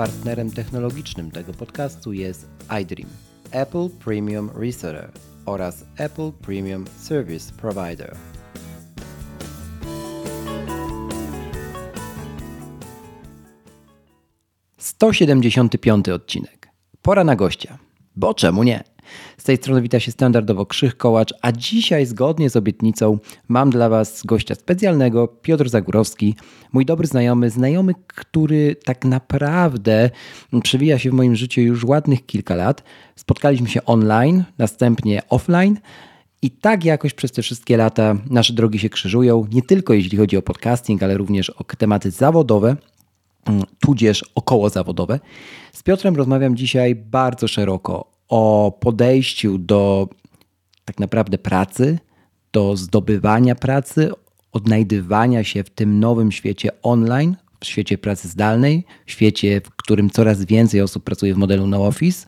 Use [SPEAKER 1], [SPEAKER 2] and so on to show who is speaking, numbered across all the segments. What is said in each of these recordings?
[SPEAKER 1] Partnerem technologicznym tego podcastu jest iDream, Apple Premium Reseller oraz Apple Premium Service Provider. Siedemdziesiąty piąty odcinek. Pora na gościa. Bo czemu nie? Z tej strony wita się standardowo Krzych Kołacz, a dzisiaj zgodnie z obietnicą mam dla Was gościa specjalnego, Piotr Zagórowski, mój dobry znajomy, znajomy, który tak naprawdę przewija się w moim życiu już ładnych kilka lat. Spotkaliśmy się online, następnie offline. I tak jakoś przez te wszystkie lata nasze drogi się krzyżują, nie tylko jeśli chodzi o podcasting, ale również o tematy zawodowe, tudzież około zawodowe. Z Piotrem rozmawiam dzisiaj bardzo szeroko o podejściu do tak naprawdę pracy, do zdobywania pracy, odnajdywania się w tym nowym świecie online, w świecie pracy zdalnej, w świecie, w którym coraz więcej osób pracuje w modelu no office.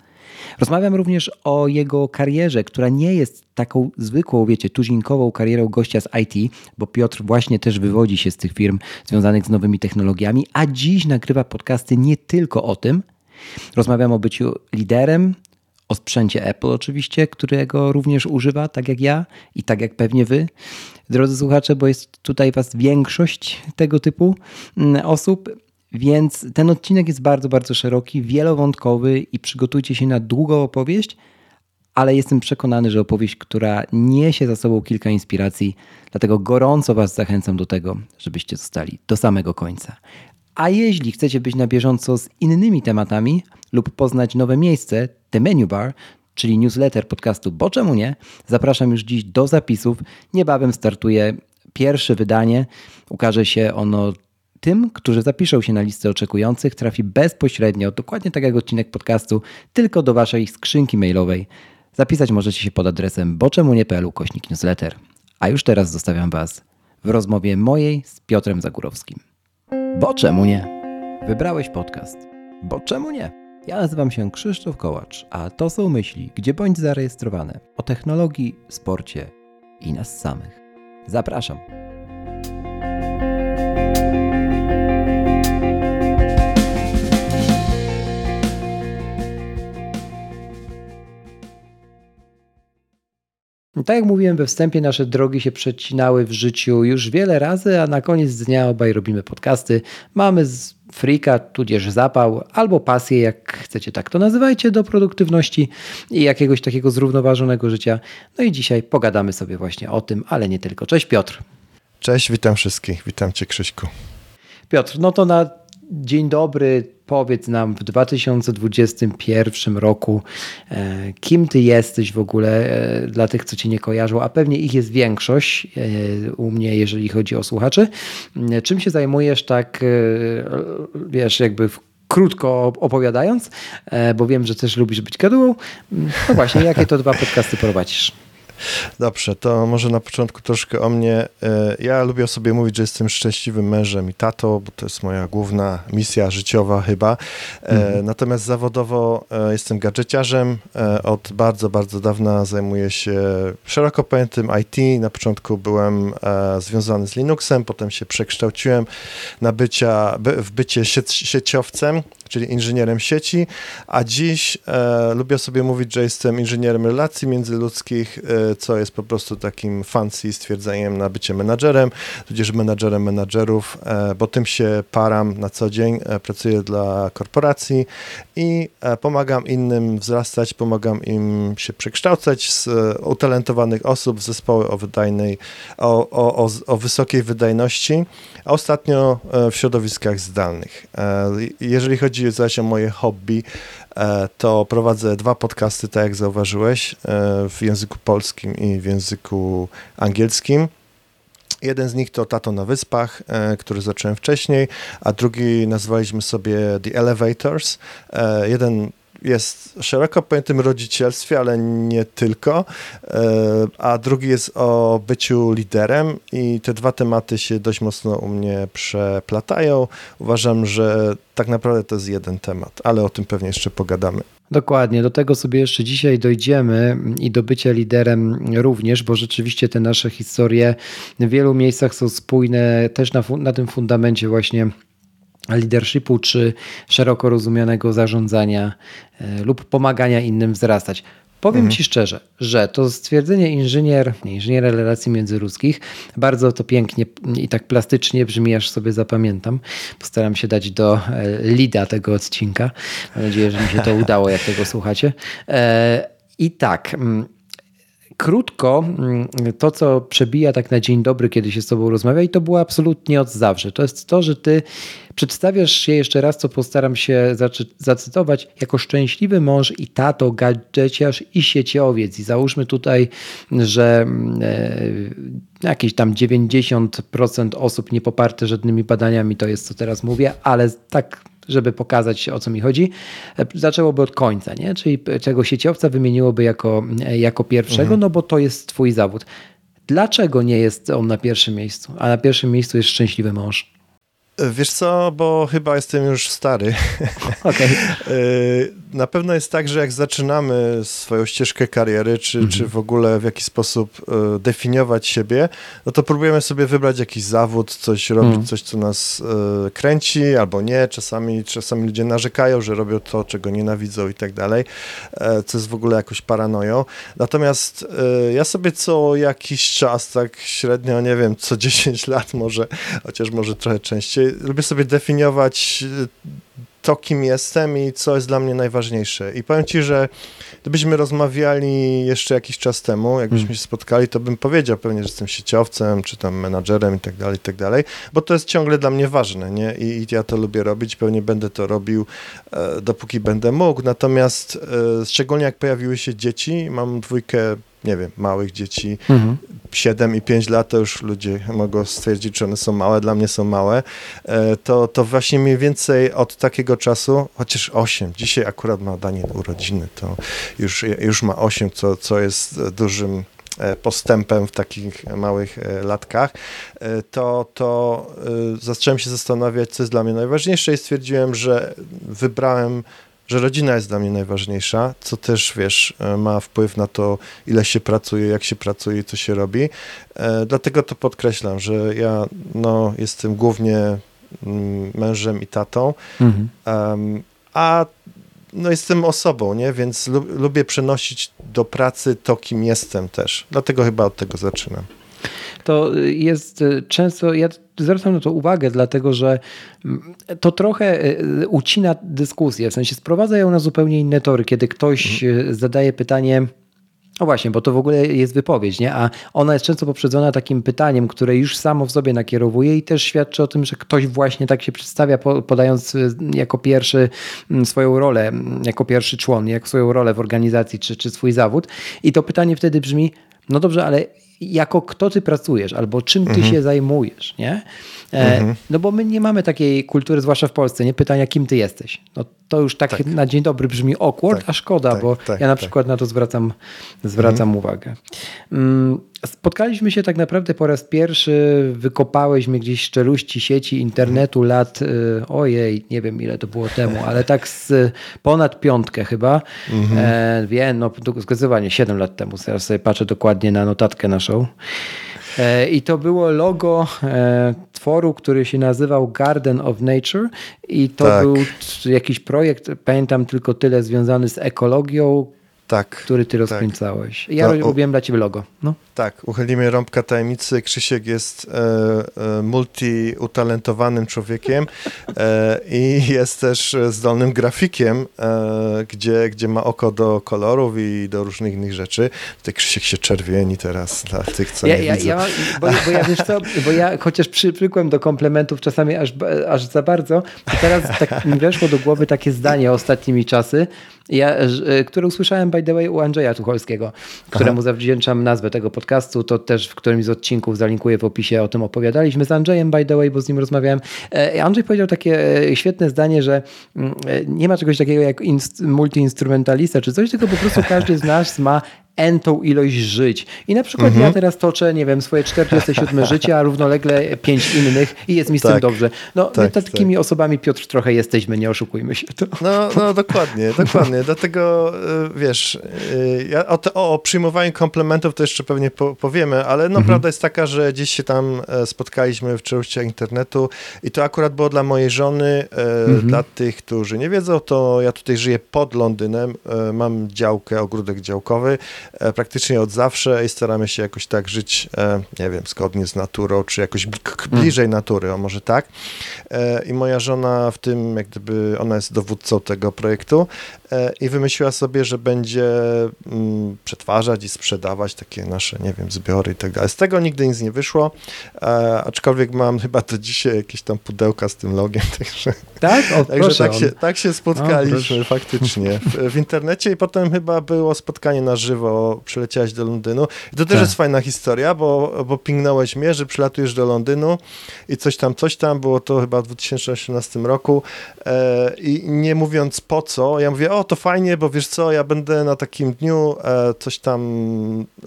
[SPEAKER 1] Rozmawiam również o jego karierze, która nie jest taką zwykłą, wiecie, tuzinkową karierą gościa z IT, bo Piotr właśnie też wywodzi się z tych firm związanych z nowymi technologiami, a dziś nagrywa podcasty nie tylko o tym. Rozmawiam o byciu liderem, o sprzęcie Apple oczywiście, którego również używa, tak jak ja i tak jak pewnie wy, drodzy słuchacze, bo jest tutaj was większość tego typu mm, osób. Więc ten odcinek jest bardzo, bardzo szeroki, wielowątkowy i przygotujcie się na długą opowieść, ale jestem przekonany, że opowieść, która niesie za sobą kilka inspiracji, dlatego gorąco Was zachęcam do tego, żebyście zostali do samego końca. A jeśli chcecie być na bieżąco z innymi tematami lub poznać nowe miejsce, The Menu Bar, czyli newsletter podcastu Bo czemu nie, zapraszam już dziś do zapisów. Niebawem startuje pierwsze wydanie. Ukaże się ono tym, którzy zapiszą się na listę oczekujących, trafi bezpośrednio, dokładnie tak jak odcinek podcastu, tylko do waszej skrzynki mailowej. Zapisać możecie się pod adresem boczemunie.pl kośnik newsletter. A już teraz zostawiam was w rozmowie mojej z Piotrem Zagórowskim. Bo czemu nie? Wybrałeś podcast. Bo czemu nie? Ja nazywam się Krzysztof Kołacz, a to są myśli, gdzie bądź zarejestrowane o technologii, sporcie i nas samych. Zapraszam. Tak jak mówiłem we wstępie, nasze drogi się przecinały w życiu już wiele razy, a na koniec dnia obaj robimy podcasty. Mamy z frika, tudzież zapał, albo pasję, jak chcecie tak to nazywajcie, do produktywności i jakiegoś takiego zrównoważonego życia. No i dzisiaj pogadamy sobie właśnie o tym, ale nie tylko. Cześć Piotr.
[SPEAKER 2] Cześć, witam wszystkich. Witam Cię Krzyśku.
[SPEAKER 1] Piotr, no to na dzień dobry powiedz nam w 2021 roku, e, kim ty jesteś w ogóle e, dla tych, co cię nie kojarzą, a pewnie ich jest większość e, u mnie, jeżeli chodzi o słuchaczy. Czym się zajmujesz tak, wiesz, jakby w krótko opowiadając, bo wiem, że też lubisz być gadułą. No właśnie, jakie to dwa podcasty prowadzisz?
[SPEAKER 2] Dobrze, to może na początku troszkę o mnie. E, ja lubię sobie mówić, że jestem szczęśliwym mężem i tatą, bo to jest moja główna misja życiowa chyba. E, mhm. Natomiast zawodowo e, jestem gadżeciarzem. Od bardzo, bardzo dawna zajmuję się szeroko pojętym IT. Na początku byłem związany z Linuxem, potem się przekształciłem na bycia, w bycie sieciowcem, czyli inżynierem sieci, a dziś e, lubię sobie mówić, że jestem inżynierem relacji międzyludzkich, e, co jest po prostu takim fancy stwierdzeniem na bycie menadżerem, tudzież menadżerem menadżerów, e, bo tym się param na co dzień. E, pracuję dla korporacji i e, pomagam innym wzrastać, pomagam im się przekształcać z e, utalentowanych osób w zespoły o wydajnej, o, o, o, o wysokiej wydajności, a ostatnio w środowiskach zdalnych. Jeżeli chodzi chodzi zaś o moje hobby, e, to prowadzę dwa podcasty, tak jak zauważyłeś, e, w języku polskim i w języku angielskim. Jeden z nich to Tato na Wyspach, e, który zacząłem wcześniej, a drugi nazwaliśmy sobie The Elevators. Jeden jest szeroko pojętym rodzicielstwie, ale nie tylko, e, a drugi jest o byciu liderem i te dwa tematy się dość mocno u mnie przeplatają. Uważam, że tak naprawdę to jest jeden temat, ale o tym pewnie jeszcze pogadamy.
[SPEAKER 1] Dokładnie, do tego sobie jeszcze dzisiaj dojdziemy i do bycia liderem również, bo rzeczywiście te nasze historie w wielu miejscach są spójne też na, na tym fundamencie właśnie leadershipu czy szeroko rozumianego zarządzania e, lub pomagania innym wzrastać. Powiem mhm. Ci szczerze, że to stwierdzenie inżynier, inżyniera relacji międzyludzkich bardzo to pięknie i tak plastycznie brzmi, aż sobie zapamiętam. Postaram się dać do e, lida tego odcinka. Mam nadzieję, że mi się to udało, jak tego słuchacie. E, I tak, mm, krótko, mm, to co przebija tak na dzień dobry, kiedy się z tobą rozmawia i to było absolutnie od zawsze, to jest to, że ty przedstawiasz się jeszcze raz, co postaram się zacytować, jako szczęśliwy mąż i tato, gadżeciarz i sieciowiec. I załóżmy tutaj, że mm, e, jakieś tam 90% osób niepoparte żadnymi badaniami, to jest co teraz mówię, ale tak żeby pokazać o co mi chodzi, e, zaczęłoby od końca, nie? czyli czego sieciowca wymieniłoby jako, e, jako pierwszego, mhm. no bo to jest twój zawód. Dlaczego nie jest on na pierwszym miejscu, a na pierwszym miejscu jest szczęśliwy mąż?
[SPEAKER 2] Wiesz co, bo chyba jestem już stary. Okay. Na pewno jest tak, że jak zaczynamy swoją ścieżkę kariery, czy, mm -hmm. czy w ogóle w jakiś sposób e, definiować siebie, no to próbujemy sobie wybrać jakiś zawód, coś robić, mm. coś, co nas e, kręci, albo nie. Czasami, czasami ludzie narzekają, że robią to, czego nienawidzą i tak dalej, e, co jest w ogóle jakoś paranoją. Natomiast ja sobie co jakiś czas, tak średnio, nie wiem, co 10 lat może, chociaż może trochę częściej, lubię sobie definiować to, kim jestem i co jest dla mnie najważniejsze. I powiem ci, że gdybyśmy rozmawiali jeszcze jakiś czas temu, jakbyśmy hmm. się spotkali, to bym powiedział pewnie, że jestem sieciowcem, czy tam menadżerem i tak dalej, i tak dalej, bo to jest ciągle dla mnie ważne, nie? I, i ja to lubię robić, pewnie będę to robił, e, dopóki będę mógł. Natomiast e, szczególnie jak pojawiły się dzieci, mam dwójkę nie wiem, małych dzieci, mhm. 7 i 5 lat, to już ludzie mogą stwierdzić, czy one są małe, dla mnie są małe, e, to, to właśnie mniej więcej od takiego czasu, chociaż 8, dzisiaj akurat ma Daniel urodziny, to już, już ma 8, co, co jest dużym e, postępem w takich małych e, latkach, to, to zacząłem się zastanawiać, co jest dla mnie najważniejsze i stwierdziłem, że wybrałem że rodzina jest dla mnie najważniejsza, co też, wiesz, e, ma wpływ na to, ile się pracuje, jak się pracuje, co się robi. E, dlatego to podkreślam, że ja no, jestem głównie mm, mężem i tatą, mhm. a no, jestem osobą, nie? więc lubię przenosić do pracy to, kim jestem też. Dlatego chyba od tego zaczynam
[SPEAKER 1] to jest e, często, ja zwracam na to uwagę, dlatego że mm, to trochę e, ucina dyskusję, w sensie sprowadza ją na zupełnie inne tory, kiedy ktoś mhm. E, zadaje pytanie, no właśnie, bo to w ogóle jest wypowiedź, nie? a ona jest często poprzedzona takim pytaniem, które już samo w sobie nakierowuje i też świadczy o tym, że ktoś właśnie tak się przedstawia, podając jako pierwszy mm, swoją rolę, mm, jako pierwszy człon, jak swoją rolę w organizacji czy, czy swój zawód. I to pytanie wtedy brzmi, no dobrze, ale jako kto ty pracujesz albo czym ty mhm. się zajmujesz, nie? E, mhm. No bo my nie mamy takiej kultury, zwłaszcza w Polsce, nie? Pytania, kim ty jesteś. No to już tak, tak. na dzień dobry brzmi awkward, tak. a szkoda, tak, bo tak, ja na tak. przykład na to zwracam, zwracam mhm. uwagę. Mm, spotkaliśmy się tak naprawdę po raz pierwszy, wykopałeś mnie gdzieś z czeluści sieci internetu lat, y, ojej, nie wiem ile to było temu, ale tak z ponad piątkę chyba. Mhm. E, wiem, no zgadywanie 7 lat temu, teraz sobie patrzę dokładnie na notatkę naszą. E, I to było logo e, tworu, który się nazywał Garden of Nature i to tak. był jakiś projekt, pamiętam tylko tyle związany z ekologią, tak, który ty tak. rozkręcałeś. Tak. Ja no, robiłem dla ciebie logo. No.
[SPEAKER 2] Tak, uchylimy rąbka tajemnicy. Krzysiek jest e, e, multi-utalentowanym człowiekiem e, i jest też zdolnym grafikiem, e, gdzie, gdzie ma oko do kolorów i do różnych innych rzeczy. Tutaj Krzysiek się czerwieni teraz dla tych, co
[SPEAKER 1] ja,
[SPEAKER 2] nie
[SPEAKER 1] ja,
[SPEAKER 2] widzą.
[SPEAKER 1] Ja, bo, bo ja wiesz co, bo ja chociaż przywykłem do komplementów czasami aż, aż za bardzo, to teraz tak mi weszło do głowy takie zdanie ostatnimi czasy, ja, e, które usłyszałem by the way u Andrzeja Tucholskiego, któremu Aha. zawdzięczam nazwę tego podcastu, to też w którymś z odcinków zalinkuję w opisie, o tym opowiadaliśmy z Andrzejem by the way, bo z nim rozmawiałem. E, Andrzej powiedział takie e, świetne zdanie, że mm, nie ma czegoś takiego jak multiinstrumentalista czy coś, tylko po prostu każdy z nas ma entą ilość żyć. I na przykład
[SPEAKER 2] Mhm.
[SPEAKER 1] ja teraz toczę, nie wiem, swoje 47 życie, a równolegle pięć innych i jest mi z tym
[SPEAKER 2] Tak.
[SPEAKER 1] dobrze. No, my
[SPEAKER 2] Tak,
[SPEAKER 1] takimi osobami, Piotr, trochę jesteśmy, nie oszukujmy się. To.
[SPEAKER 2] No, no dokładnie, dokładnie. Dlatego y, wiesz, y, ja o, te, o przyjmowaniu komplementów to jeszcze pewnie po, powiemy, ale no prawda jest taka, że gdzieś się tam e, spotkaliśmy w czeluściach internetu i to akurat było dla mojej żony. E, Dla tych, którzy nie wiedzą, to ja tutaj żyję pod Londynem. E, Mam działkę, ogródek działkowy praktycznie od zawsze i staramy się jakoś tak żyć, e, nie wiem, zgodnie z naturą, czy jakoś k- bliżej natury, o może tak. E, I moja żona w tym, jak gdyby, ona jest dowódcą tego projektu e, i wymyśliła sobie, że będzie mm, przetwarzać i sprzedawać takie nasze, nie wiem, zbiory i tak dalej. Z tego nigdy nic nie wyszło, e, aczkolwiek mam chyba do dzisiaj jakieś tam pudełka z tym logiem, także,
[SPEAKER 1] Tak? O,
[SPEAKER 2] także tak, się, tak się
[SPEAKER 1] O,
[SPEAKER 2] spotkaliśmy
[SPEAKER 1] proszę.
[SPEAKER 2] faktycznie w, w internecie i potem chyba było spotkanie na żywo, przyleciałeś do Londynu i to też
[SPEAKER 1] Tak.
[SPEAKER 2] jest fajna historia, bo, bo pingnąłeś mnie, że przylatujesz do Londynu i coś tam, coś tam, było to chyba w 2018 roku e, i nie mówiąc po co, ja mówię, o to fajnie, bo wiesz co, ja będę na takim dniu e, coś tam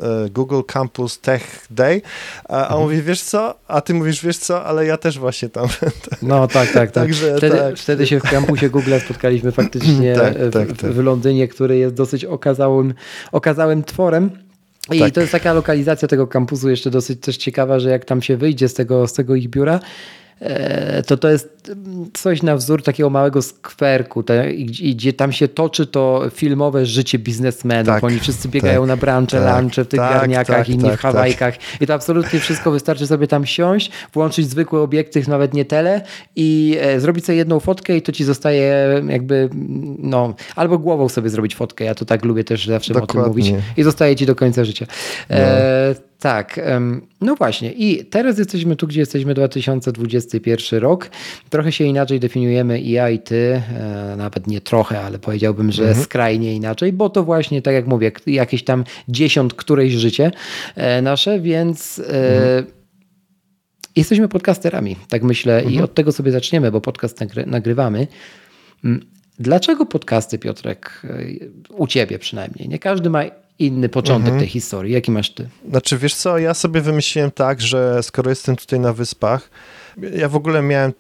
[SPEAKER 2] e, Google Campus Tech Day, a,
[SPEAKER 1] Mhm.
[SPEAKER 2] on mówi, wiesz co, a ty mówisz, wiesz co, ale ja też właśnie tam
[SPEAKER 1] No tak, tak, tak.
[SPEAKER 2] Także
[SPEAKER 1] wtedy,
[SPEAKER 2] tak.
[SPEAKER 1] wtedy się w kampusie Google spotkaliśmy faktycznie
[SPEAKER 2] Tak,
[SPEAKER 1] w,
[SPEAKER 2] tak,
[SPEAKER 1] w,
[SPEAKER 2] tak.
[SPEAKER 1] w Londynie, który jest dosyć okazałym, okazałym tworem. I
[SPEAKER 2] Tak.
[SPEAKER 1] to jest taka lokalizacja tego kampusu jeszcze dosyć też ciekawa, że jak tam się wyjdzie z tego, z tego ich biura, to to jest mm, coś na wzór takiego małego skwerku, te, gdzie tam się toczy to filmowe życie biznesmenów.
[SPEAKER 2] Tak,
[SPEAKER 1] Oni wszyscy biegają
[SPEAKER 2] tak,
[SPEAKER 1] na brancze,
[SPEAKER 2] tak,
[SPEAKER 1] lunche w tych
[SPEAKER 2] tak,
[SPEAKER 1] garniakach,
[SPEAKER 2] tak,
[SPEAKER 1] inni
[SPEAKER 2] tak,
[SPEAKER 1] w hawajkach. I to absolutnie wszystko wystarczy sobie tam siąść, włączyć zwykły obiektyw, nawet nie tele i e, zrobić sobie jedną fotkę i to ci zostaje jakby, mm, no, albo głową sobie zrobić fotkę. Ja to tak lubię też zawsze o tym
[SPEAKER 2] Dokładnie.
[SPEAKER 1] mówić. I zostaje ci do końca życia. E, tak, no właśnie. I teraz jesteśmy tu, gdzie jesteśmy 2021 rok. Trochę się inaczej definiujemy i ja i ty, e, nawet nie trochę, ale powiedziałbym, że skrajnie inaczej, bo to właśnie, tak jak mówię, jakieś tam dziesiąt któreś życie e, nasze, więc e, jesteśmy podcasterami, tak myślę i od tego sobie zaczniemy, bo podcast nagry nagrywamy. Mm, Dlaczego podcasty, Piotrek, u ciebie przynajmniej? Nie każdy ma inny początek tej historii. Jaki masz ty?
[SPEAKER 2] Znaczy, wiesz co, ja sobie wymyśliłem tak, że skoro jestem tutaj na wyspach, ja w ogóle miałem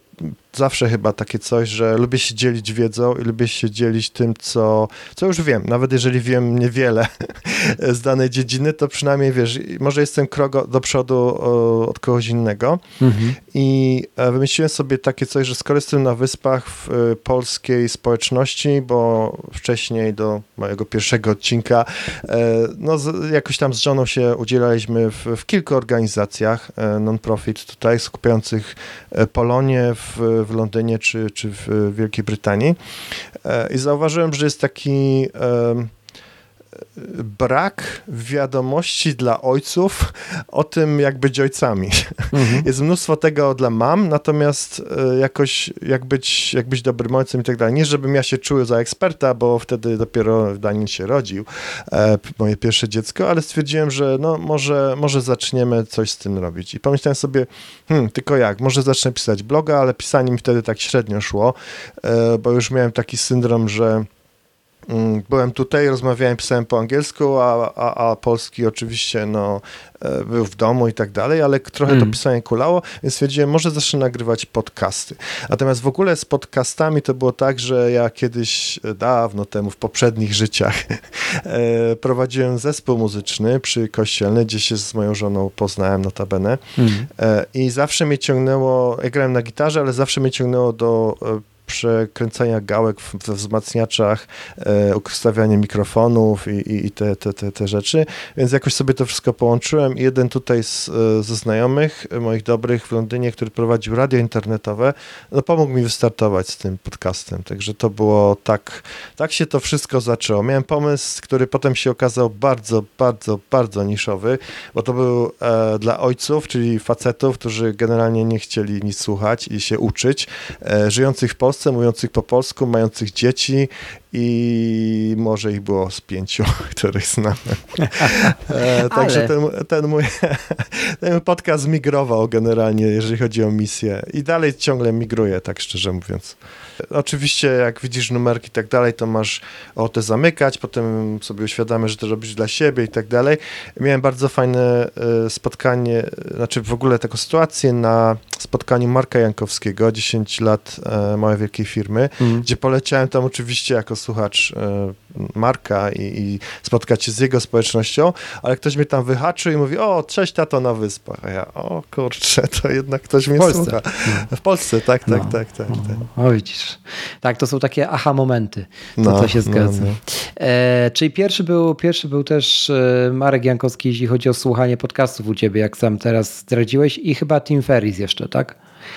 [SPEAKER 2] zawsze chyba takie coś, że lubię się dzielić wiedzą i lubię się dzielić tym, co, co już wiem. Nawet jeżeli wiem niewiele z danej dziedziny, to przynajmniej wiesz, może jestem krok do przodu od kogoś innego. I e, wymyśliłem sobie takie coś, że skoro jestem na wyspach w e, polskiej społeczności, bo wcześniej do mojego pierwszego odcinka, e, no jakoś tam z żoną się udzielaliśmy w, w kilku organizacjach non-profit tutaj, skupiających Polonię w, w Londynie czy, czy w Wielkiej Brytanii. E, I zauważyłem, że jest taki brak wiadomości dla ojców o tym, jak być ojcami. Jest mnóstwo tego dla mam, natomiast e, jakoś jak być, jak być dobrym ojcem i tak dalej. Nie, żebym ja się czuł za eksperta, bo wtedy dopiero Daniel się rodził, e, moje pierwsze dziecko, ale stwierdziłem, że no może, może zaczniemy coś z tym robić. I pomyślałem sobie, hmm, tylko jak? Może zacznę pisać bloga, ale pisanie mi wtedy tak średnio szło, e, bo już miałem taki syndrom, że Byłem tutaj, rozmawiałem, pisałem po angielsku, a, a, a polski oczywiście no, e, był w domu i tak dalej, ale trochę to
[SPEAKER 1] Mm.
[SPEAKER 2] pisanie kulało, więc stwierdziłem, może zacznę nagrywać podcasty. Natomiast w ogóle z podcastami to było tak, że ja kiedyś e, dawno temu, w poprzednich życiach, e, prowadziłem zespół muzyczny przy kościelny, gdzie się z moją żoną poznałem notabene. E, I zawsze mnie ciągnęło, ja grałem na gitarze, ale zawsze mnie ciągnęło do przekręcania gałek we wzmacniaczach, e, ustawianie mikrofonów i, i, i te, te, te, te rzeczy, więc jakoś sobie to wszystko połączyłem. Jeden tutaj z, e, ze znajomych e, moich dobrych w Londynie, który prowadził radio internetowe, no pomógł mi wystartować z tym podcastem, także to było tak, tak się to wszystko zaczęło. Miałem pomysł, który potem się okazał bardzo, bardzo, bardzo niszowy, bo to był e, dla ojców, czyli facetów, którzy generalnie nie chcieli nic słuchać i się uczyć, e, żyjących w Polsce, mówiących po polsku, mających dzieci i może ich było z pięciu, których znamy. E, także ten, ten, mój ten podcast migrował generalnie, jeżeli chodzi o misję i dalej ciągle migruje, tak szczerze mówiąc. Oczywiście jak widzisz numerki i tak dalej, to masz ochotę zamykać, potem sobie uświadamiasz, że to robisz dla siebie i tak dalej. Miałem bardzo fajne e, spotkanie, znaczy w ogóle taką sytuację na spotkaniu Marka Jankowskiego, 10 lat e, małej wielkiej firmy, mm. gdzie poleciałem tam oczywiście jako słuchacz e, Marka i, i, spotkać się z jego społecznością, ale ktoś mnie tam wyhaczył i mówi, o, cześć tato na wyspach. A ja, o kurczę, to jednak ktoś mnie słucha. No. W Polsce, tak, tak, no. tak, tak, tak.
[SPEAKER 1] O, widzisz. Tak, to są takie aha momenty. To, no, to się no, zgadza. No, e, czyli pierwszy był, pierwszy był też e, Marek Jankowski, jeśli chodzi o słuchanie podcastów u ciebie, jak sam teraz zdradziłeś i chyba Tim Ferris jeszcze, tak?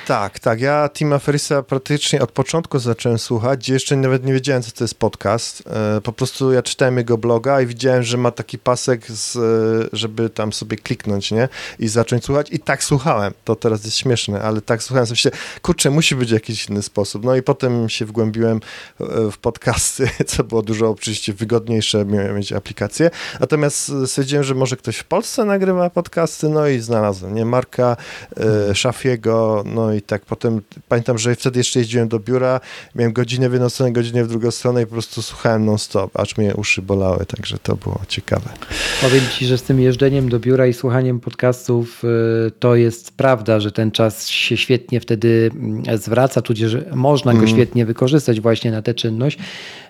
[SPEAKER 2] Tak, tak. Ja Tima Ferrisa praktycznie od początku zacząłem słuchać, gdzie jeszcze nawet nie wiedziałem, co to jest podcast. E, po prostu ja czytałem jego bloga i widziałem, że ma taki pasek, z, e, żeby tam sobie kliknąć, nie? I zacząć słuchać. I tak słuchałem. To teraz jest śmieszne, ale tak słuchałem sobie, myślę, kurczę, musi być jakiś inny sposób. No i potem się wgłębiłem e, w podcasty, co było dużo oczywiście wygodniejsze, miałem mieć aplikację. Natomiast stwierdziłem, że może ktoś w Polsce nagrywa podcasty, no i znalazłem, nie? Marka Szafiego, no i tak potem pamiętam, że wtedy jeszcze jeździłem do biura, miałem godzinę w jedną stronę, godzinę w drugą stronę i po prostu słuchałem non-stop, aż mnie uszy bolały, także to było ciekawe.
[SPEAKER 1] Powiem ci, że z tym jeżdżeniem do biura i słuchaniem podcastów y, to jest prawda, że ten czas się świetnie wtedy mm, zwraca, tudzież można go mm. świetnie wykorzystać właśnie na tę czynność.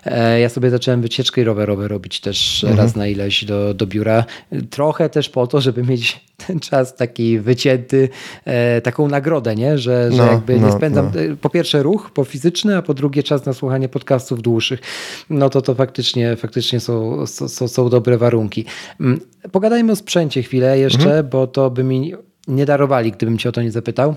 [SPEAKER 1] E, ja sobie zacząłem wycieczki rowerowe robić też mm. raz na ileś do, do biura. Trochę też po to, żeby mieć ten czas taki wycięty, e, taką nagrodę, nie? Że, że no, jakby no, nie spędzam no. po pierwsze ruch po fizyczny, a po drugie czas na słuchanie podcastów dłuższych. No to to faktycznie, faktycznie są, są, są dobre warunki. Mm, pogadajmy o sprzęcie chwilę jeszcze, mhm. bo to by mi nie darowali, gdybym cię o to nie zapytał.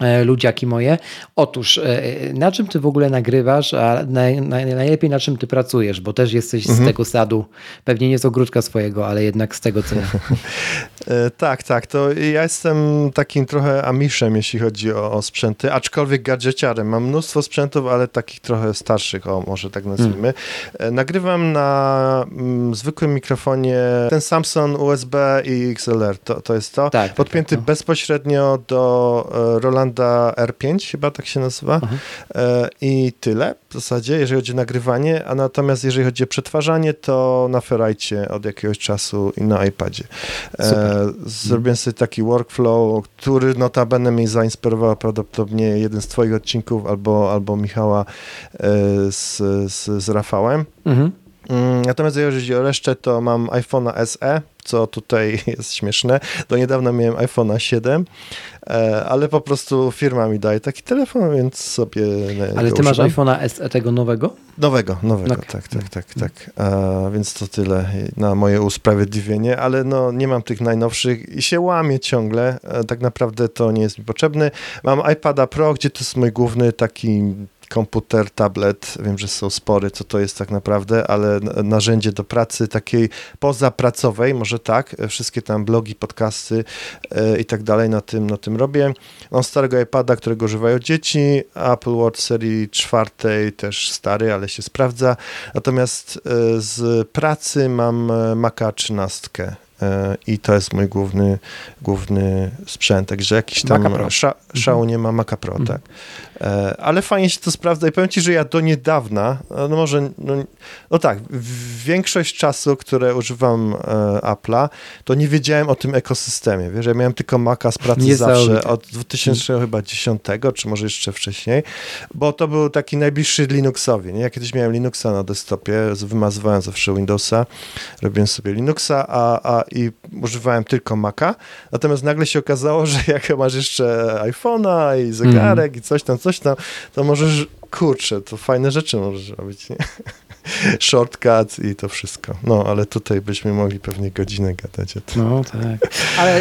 [SPEAKER 1] E, ludziaki moje. Otóż, e, na czym ty w ogóle nagrywasz, a naj, naj, najlepiej na czym ty pracujesz, bo też jesteś mhm. z tego sadu, pewnie nie z ogródka swojego, ale jednak z tego, co...
[SPEAKER 2] E, tak, tak, to ja jestem takim trochę amiszem, jeśli chodzi o, o, sprzęty, aczkolwiek gadżeciarem. Mam mnóstwo sprzętów, ale takich trochę starszych, o może tak nazwijmy. Hmm. Nagrywam na mm, zwykłym mikrofonie ten Samsung USB i XLR, to, to jest to. Tak, tak Podpięty tak, no. bezpośrednio do Rolanda Rolanda R5, chyba tak się nazywa. E, I tyle w zasadzie, jeżeli chodzi o nagrywanie, a natomiast jeżeli chodzi o przetwarzanie, to na Ferrite od jakiegoś czasu i na iPadzie. E, zrobiłem sobie taki workflow, który notabene mnie zainspirował prawdopodobnie jeden z twoich odcinków albo, albo Michała e, z, z, z Rafałem. Mhm. Mm, natomiast jeżeli chodzi o resztę, to mam iPhone'a SE, co tutaj jest śmieszne. Do niedawna miałem iPhone'a 7, e, ale po prostu firma mi daje taki telefon, więc sobie.
[SPEAKER 1] Ale ty masz iPhone'a SE tego nowego?
[SPEAKER 2] Nowego, nowego, okay. tak, tak, tak, tak. A, więc to tyle na moje usprawiedliwienie, ale no nie mam tych najnowszych i się łamię ciągle. E, tak naprawdę to nie jest mi potrzebny. Mam iPada Pro, gdzie to jest mój główny taki komputer, tablet, wiem, że są spory, co to jest tak naprawdę, ale narzędzie do pracy takiej pozapracowej, może tak, wszystkie tam blogi, podcasty e, i tak dalej na tym, na tym robię. Mam starego iPada, którego używają dzieci, Apple Watch serii czwartej, też stary, ale się sprawdza. Natomiast e, z pracy mam e, Maca 13 i to jest mój główny, główny sprzęt, także jakiś tam sza, szału nie ma Maca Pro, mhm. tak. E, ale fajnie się to sprawdza i powiem ci, że ja do niedawna, no może, no, no tak, większość czasu, które używam e, Apple'a, to nie wiedziałem o tym ekosystemie, wiesz, ja miałem tylko Maca z pracy zawsze od 2010, czy może jeszcze wcześniej, bo to był taki najbliższy Linuxowi, nie? Ja kiedyś miałem Linuxa na desktopie, wymazywałem zawsze Windowsa, robiłem sobie Linuxa, a, a i używałem tylko Maca, natomiast nagle się okazało, że jak masz jeszcze iPhone'a i zegarek mm. i coś tam, coś coś tam, to możesz, kurczę, to fajne rzeczy możesz robić, nie? Shortcut i to wszystko. No, ale tutaj byśmy mogli pewnie godzinę gadać o tym.
[SPEAKER 1] No, tak. Ale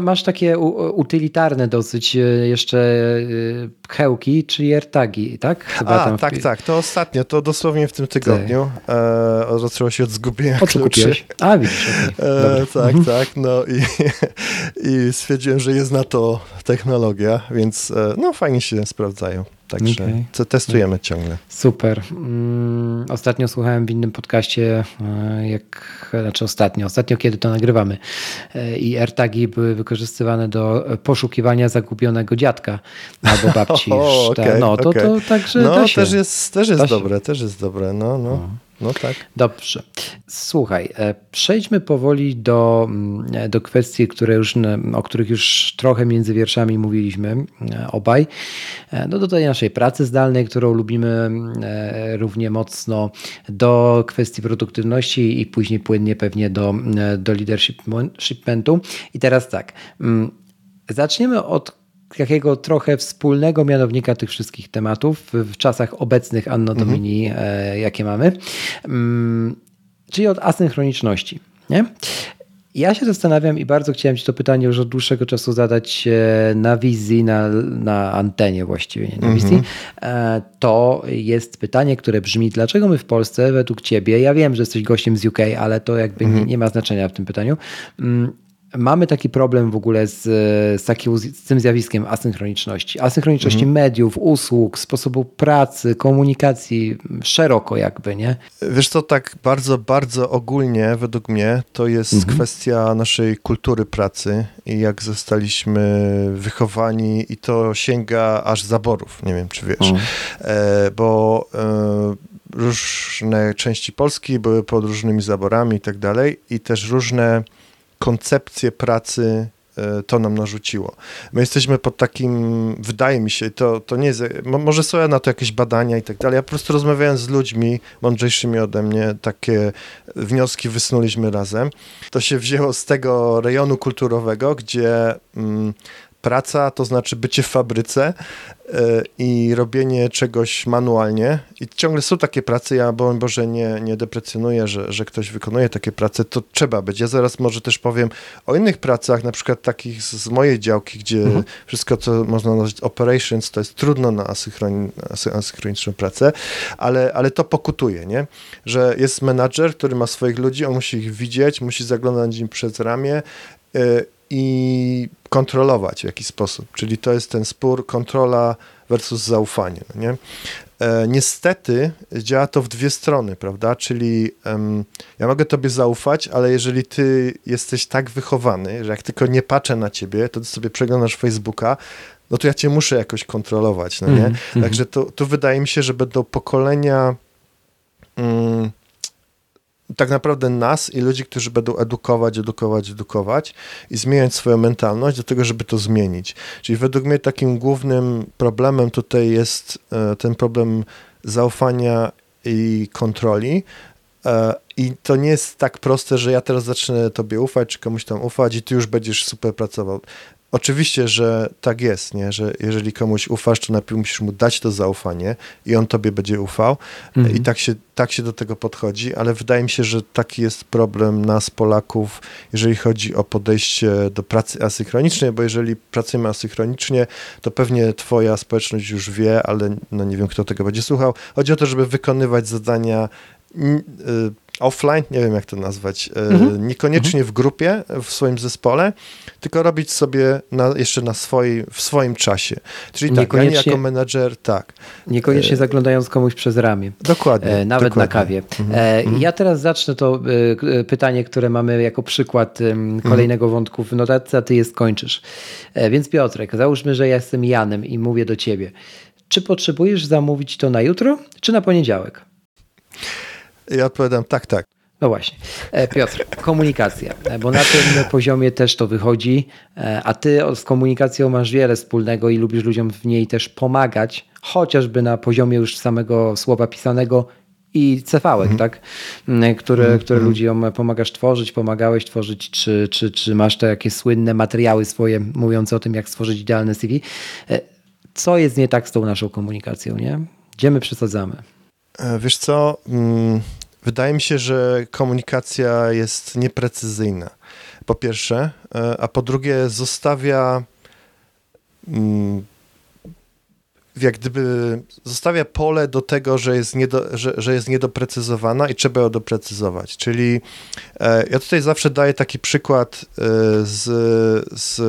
[SPEAKER 1] masz takie utylitarne dosyć y, jeszcze y, pchełki, czyli AirTagi, tak?
[SPEAKER 2] Chyba A, tak, w... tak. To ostatnio, to dosłownie w tym tygodniu. Tak. E, zaczęło się od zgubienia
[SPEAKER 1] o kluczy. A, widzisz. Okay.
[SPEAKER 2] E, tak, mhm. tak. No i, i stwierdziłem, że jest na to technologia, więc e, no fajnie się sprawdzają. Także okay. testujemy ciągle.
[SPEAKER 1] Super. Mm, ostatnio słuchałem w innym podcaście, e, jak, znaczy ostatnio, ostatnio kiedy to nagrywamy e, i AirTagi były wykorzystywane do poszukiwania zagubionego dziadka albo babci.
[SPEAKER 2] o, okay, no to, okay. to także No też jest, też jest dobre, też jest dobre, no, no. no. No tak.
[SPEAKER 1] Dobrze. Słuchaj, e, przejdźmy powoli do, mm, do kwestii, które już, o których już trochę między wierszami mówiliśmy e, obaj. E, no do tej naszej pracy zdalnej, którą lubimy równie mocno, do kwestii produktywności i później płynnie pewnie do, do leadershipmentu. I teraz tak, mm, zaczniemy od takiego trochę wspólnego mianownika tych wszystkich tematów w czasach obecnych Anno mhm. Domini, mhm. jakie mamy, mm, czyli od asynchroniczności. Nie? Ja się zastanawiam i bardzo chciałem Ci to pytanie już od dłuższego czasu zadać e, na wizji, na, na antenie właściwie, nie na mhm. wizji. E, to jest pytanie, które brzmi, dlaczego my w Polsce według Ciebie, ja wiem, że jesteś gościem z UK, ale to jakby nie, nie ma znaczenia w tym pytaniu, mm, mamy taki problem w ogóle z, z, takim, z tym zjawiskiem asynchroniczności. Asynchroniczności mhm. mediów, usług, sposobu pracy, komunikacji, szeroko jakby, nie?
[SPEAKER 2] Wiesz co, tak bardzo, bardzo ogólnie według mnie to jest mhm. kwestia naszej kultury pracy i jak zostaliśmy wychowani i to sięga aż zaborów, nie wiem czy wiesz, mhm. e, bo e, różne części Polski były pod różnymi zaborami i tak dalej i też różne koncepcję pracy e, to nam narzuciło. My jesteśmy pod takim, wydaje mi się, to, to nie jest, może są na to jakieś badania i tak dalej, ja po prostu rozmawiając z ludźmi mądrzejszymi ode mnie, takie wnioski wysnuliśmy razem. To się wzięło z tego rejonu kulturowego, gdzie mm, praca to znaczy bycie w fabryce e, i robienie czegoś manualnie. I ciągle są takie prace, ja bo Boże nie, nie deprecjonuję, że, że ktoś wykonuje takie prace, to trzeba być. Ja zaraz może też powiem o innych pracach, na przykład takich z mojej działki, gdzie mhm. wszystko, co można nazwać operations, to jest trudno na asynchroniczną pracę, ale, ale to pokutuje, nie? Że jest menadżer, który ma swoich ludzi, on musi ich widzieć, musi zaglądać im przez ramię e, i kontrolować w jakiś sposób. Czyli to jest ten spór kontrola versus zaufanie. No nie? E, niestety działa to w dwie strony, prawda? Czyli um, ja mogę tobie zaufać, ale jeżeli ty jesteś tak wychowany, że jak tylko nie patrzę na ciebie, to ty sobie przeglądasz Facebooka, no to ja cię muszę jakoś kontrolować, no nie? Mm, Także to, tu wydaje mi się, że będą pokolenia um, tak naprawdę nas i ludzi, którzy będą edukować, edukować, edukować i zmieniać swoją mentalność do tego, żeby to zmienić. Czyli według mnie takim głównym problemem tutaj jest e, ten problem zaufania i kontroli. E, I to nie jest tak proste, że ja teraz zacznę tobie ufać, czy komuś tam ufać i ty już będziesz super pracował. Oczywiście, że tak jest, nie? że jeżeli komuś ufasz, to najpierw musisz mu dać to zaufanie i on tobie będzie ufał mhm. i tak się, tak się do tego podchodzi, ale wydaje mi się, że taki jest problem nas, Polaków, jeżeli chodzi o podejście do pracy asynchronicznej, bo jeżeli pracujemy asynchronicznie, to pewnie twoja społeczność już wie, ale no nie wiem, kto tego będzie słuchał. Chodzi o to, żeby wykonywać zadania y, offline, nie wiem jak to nazwać, e, mhm. niekoniecznie mhm. w grupie, w swoim zespole, tylko robić sobie na, jeszcze na swojej, w swoim czasie. Czyli tak, ja jako menedżer, tak.
[SPEAKER 1] Niekoniecznie e... zaglądając komuś przez ramię.
[SPEAKER 2] Dokładnie. E,
[SPEAKER 1] nawet
[SPEAKER 2] dokładnie.
[SPEAKER 1] na kawie. Mhm. Mhm. ja teraz zacznę to pytanie, które mamy jako przykład kolejnego wątku w notatce, a ty je skończysz. Więc Piotrek, załóżmy, że ja jestem Janem i mówię do ciebie. Czy potrzebujesz zamówić to na jutro, czy na poniedziałek?
[SPEAKER 2] Ja odpowiadam tak, tak.
[SPEAKER 1] No właśnie. E, Piotr, komunikacja, bo na tym poziomie też to wychodzi, e, a ty z komunikacją masz wiele wspólnego i lubisz ludziom w niej też pomagać, chociażby na poziomie już samego słowa pisanego i cefałek, mm. tak? Które, mm. które mm. ludziom pomagasz tworzyć, pomagałeś tworzyć, czy, czy, czy masz te jakieś słynne materiały swoje mówiące o tym, jak stworzyć idealne CV. Co jest nie tak z tą naszą komunikacją, nie? Gdzie my przesadzamy?
[SPEAKER 2] E, wiesz co, mm, wydaje mi się, że komunikacja jest nieprecyzyjna. Po pierwsze, e, a po drugie zostawia mm, jak gdyby zostawia pole do tego, że jest, niedo, że, że jest niedoprecyzowana i trzeba ją doprecyzować. Czyli e, ja tutaj zawsze daję taki przykład z, z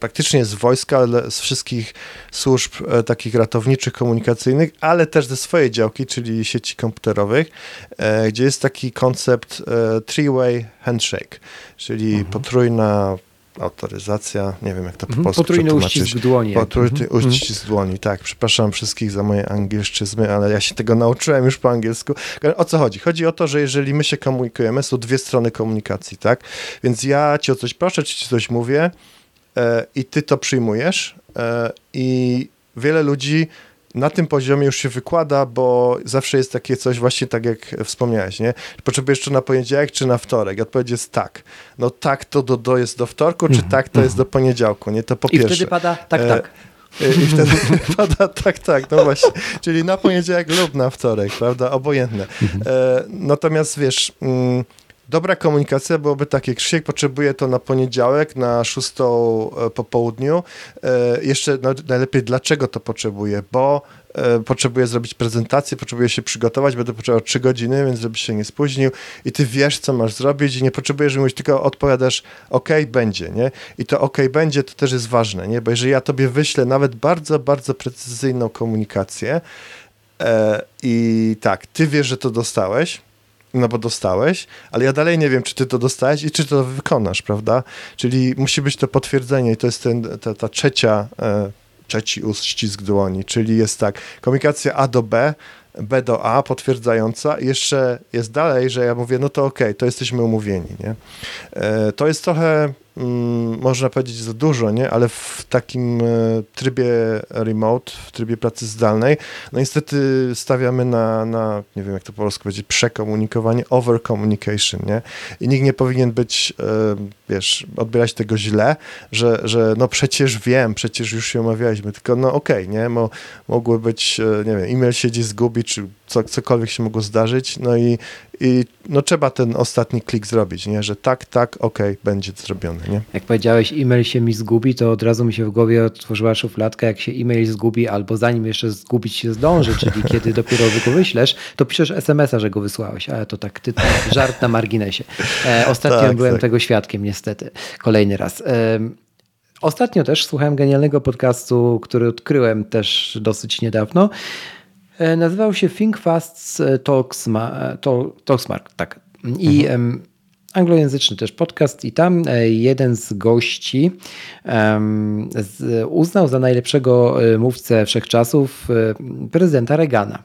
[SPEAKER 2] praktycznie z wojska, ale z wszystkich służb e, takich ratowniczych, komunikacyjnych, ale też ze swojej działki, czyli sieci komputerowych, e, gdzie jest taki koncept e, three-way handshake, czyli mhm. potrójna autoryzacja, nie wiem jak to po mhm. polsku
[SPEAKER 1] Potrójny uścisk dłoni.
[SPEAKER 2] Potrójny mhm. uścisk dłoni, tak. Przepraszam wszystkich za moje angielszczyzny, ale ja się tego nauczyłem już po angielsku. O co chodzi? Chodzi o to, że jeżeli my się komunikujemy, są dwie strony komunikacji, tak? Więc ja cię o coś proszę, czy ci coś mówię i ty to przyjmujesz e, i wiele ludzi na tym poziomie już się wykłada, bo zawsze jest takie coś właśnie tak jak wspomniałeś, nie? Potrzebujesz czy na poniedziałek, czy na wtorek. Odpowiedź jest tak. No tak to do, do jest do wtorku, czy mm tak to jest do poniedziałku, nie? To po
[SPEAKER 1] I
[SPEAKER 2] pierwsze.
[SPEAKER 1] I wtedy pada tak, e, tak.
[SPEAKER 2] E, I wtedy pada tak, tak, no właśnie. Czyli na poniedziałek lub na wtorek, prawda? Obojętne. Mhm. E, natomiast wiesz... Mm, Dobra komunikacja byłoby takie, Krzysiek potrzebuje to na poniedziałek, na szóstą e, po południu. E, jeszcze najlepiej dlaczego to potrzebuje, bo e, potrzebuję zrobić prezentację, potrzebuję się przygotować, będę potrzebował trzy godziny, więc żeby się nie spóźnił i ty wiesz, co masz zrobić i nie potrzebujesz mówić, tylko odpowiadasz ok, będzie, nie? I to ok, będzie, to też jest ważne, nie? Bo jeżeli ja tobie wyślę nawet bardzo, bardzo precyzyjną komunikację i tak, ty wiesz, że to dostałeś, no bo dostałeś, ale ja dalej nie wiem, czy ty to dostałeś i czy to wykonasz, prawda? Czyli musi być to potwierdzenie i to jest ten, ta, ta trzecia, e, trzeci uścisk dłoni, czyli jest tak, komunikacja A do B, B do A potwierdzająca jeszcze jest dalej, że ja mówię, no to okej, okay, to jesteśmy umówieni, nie? E, to jest trochę można powiedzieć za dużo, nie? ale w takim e, trybie remote, w trybie pracy zdalnej, no niestety stawiamy na, na nie wiem jak to po polsku powiedzieć, przekomunikowanie, over communication, nie? I nikt nie powinien być, e, wiesz, odbierać tego źle, że, że no przecież wiem, przecież już się omawialiśmy, tylko no okej, okay, nie? Mo, mogły być, e, nie wiem, e-mail siedzi zgubi, czy co, cokolwiek się mogło zdarzyć, no i, i no trzeba ten ostatni klik zrobić, nie? Że tak, tak, okej, okay, będzie zrobione, nie?
[SPEAKER 1] Jak powiedziałeś, e-mail się mi zgubi, to od razu mi się w głowie otworzyła szufladka, jak się e-mail zgubi, albo zanim jeszcze zgubić się zdąży, czyli kiedy dopiero go wyślesz, to piszesz SMS-a, że go wysłałeś, ale to tak ty, żart na marginesie. E, ostatnio tak, byłem tak. tego świadkiem, niestety, kolejny raz. E, Ostatnio też słuchałem genialnego podcastu, który odkryłem też dosyć niedawno. E, nazywał się Think Fast Talksmart, tak. I mhm anglojęzyczny też podcast i tam e, jeden z gości uznał za najlepszego e, mówcę wszechczasów e, prezydenta Reagana.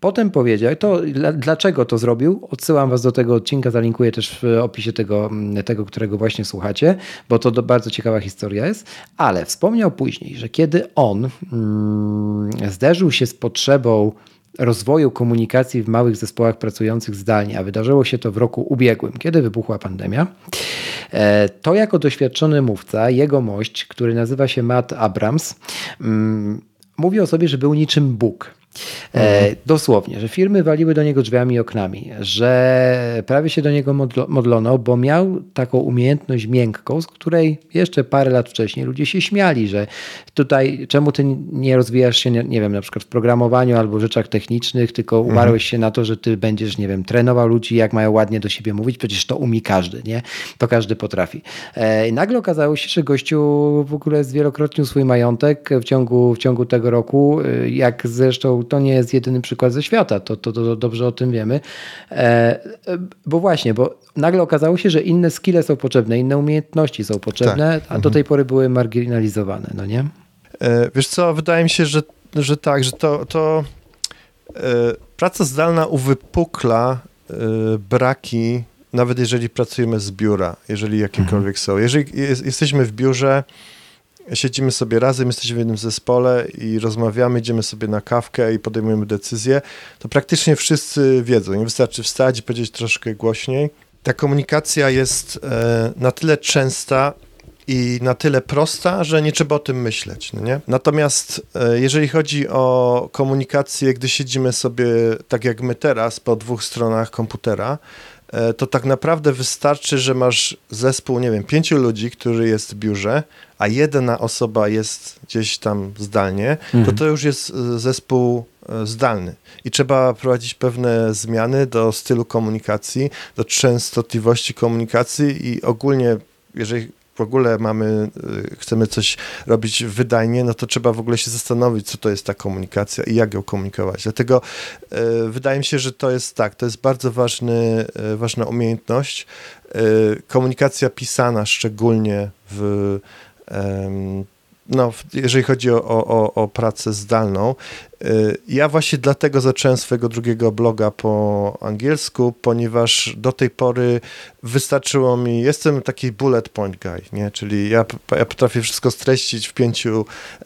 [SPEAKER 1] Potem powiedział, to dlaczego to zrobił? Odsyłam was do tego odcinka, zalinkuję też w opisie tego, tego którego właśnie słuchacie, bo to bardzo ciekawa historia jest, ale wspomniał później, że kiedy on mm, zderzył się z potrzebą rozwoju komunikacji w małych zespołach pracujących zdalnie, a wydarzyło się to w roku ubiegłym, kiedy wybuchła pandemia, e, to jako doświadczony mówca, jego mość, który nazywa się Matt Abrams, mm, mówi o sobie, że był niczym Bóg. E, dosłownie, że firmy waliły do niego drzwiami i oknami, że prawie się do niego modlono, bo miał taką umiejętność miękką, z której jeszcze parę lat wcześniej ludzie się śmiali, że tutaj czemu ty nie rozwijasz się, nie, nie wiem, na przykład w programowaniu albo w rzeczach technicznych, tylko mhm. umarłeś się na to, że ty będziesz, nie wiem, trenował ludzi, jak mają ładnie do siebie mówić, przecież to umie każdy, nie? To każdy potrafi. E, I nagle okazało się, że gościu w ogóle zwielokrotnił swój majątek w ciągu, w ciągu tego roku, e, jak zresztą to nie jest jedyny przykład ze świata, to, to, to dobrze o tym wiemy. E, bo właśnie, bo nagle okazało się, że inne skille są potrzebne, inne umiejętności są potrzebne, tak. a do tej pory były marginalizowane, no nie?
[SPEAKER 2] E, wiesz co, wydaje mi się, że, że tak, że to, to e, praca zdalna uwypukla e, braki, nawet jeżeli pracujemy z biura, jeżeli jakiekolwiek mhm. są. Jeżeli jest, jesteśmy w biurze, siedzimy sobie razem, jesteśmy w jednym zespole i rozmawiamy, idziemy sobie na kawkę i podejmujemy decyzje, to praktycznie wszyscy wiedzą. Nie wystarczy wstać i powiedzieć troszkę głośniej. Ta komunikacja jest e, na tyle częsta i na tyle prosta, że nie trzeba o tym myśleć. No nie? Natomiast e, jeżeli chodzi o komunikację, gdy siedzimy sobie tak jak my teraz po dwóch stronach komputera, to tak naprawdę wystarczy, że masz zespół, nie wiem, pięciu ludzi, który jest w biurze, a jedna osoba jest gdzieś tam zdalnie, mhm. to to już jest e, zespół e, zdalny. I trzeba prowadzić pewne zmiany do stylu komunikacji, do częstotliwości komunikacji i ogólnie, jeżeli ogóle mamy, y, chcemy coś robić wydajnie, no to trzeba w ogóle się zastanowić, co to jest ta komunikacja i jak ją komunikować. Dlatego y, wydaje mi się, że to jest tak, to jest bardzo ważny, y, ważna umiejętność. Komunikacja pisana szczególnie w no, jeżeli chodzi o, o, o pracę zdalną, ja właśnie dlatego zacząłem swojego drugiego bloga po angielsku, ponieważ do tej pory wystarczyło mi, jestem taki bullet point guy, nie? czyli ja, ja potrafię wszystko streścić w pięciu, e,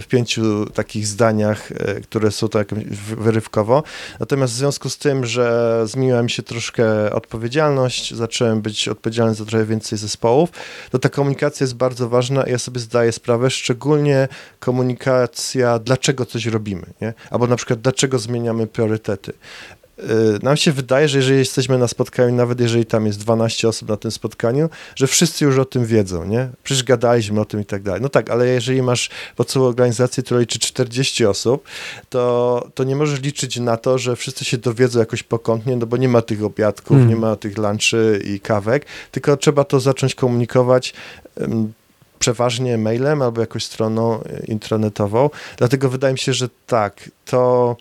[SPEAKER 2] w pięciu takich zdaniach, e, które są tak wyrywkowo. Natomiast w związku z tym, że zmieniła mi się troszkę odpowiedzialność, zacząłem być odpowiedzialny za trochę więcej zespołów, to ta komunikacja jest bardzo ważna i ja sobie zdaję sprawę, szczególnie komunikacja, dlaczego coś robimy nie? Albo na przykład, dlaczego zmieniamy priorytety. Y, nam się wydaje, że jeżeli jesteśmy na spotkaniu, nawet jeżeli tam jest 12 osób na tym spotkaniu, że wszyscy już o tym wiedzą, nie? Przecież gadaliśmy o tym i tak dalej. No tak, ale jeżeli masz pod sobą organizację, która liczy 40 osób, to, to nie możesz liczyć na to, że wszyscy się dowiedzą jakoś pokątnie, no bo nie ma tych obiadków, hmm. nie ma tych lunchy i kawek, tylko trzeba to zacząć komunikować przeważnie mailem albo jakąś stroną intranetową. Dlatego wydaje mi się, że tak, to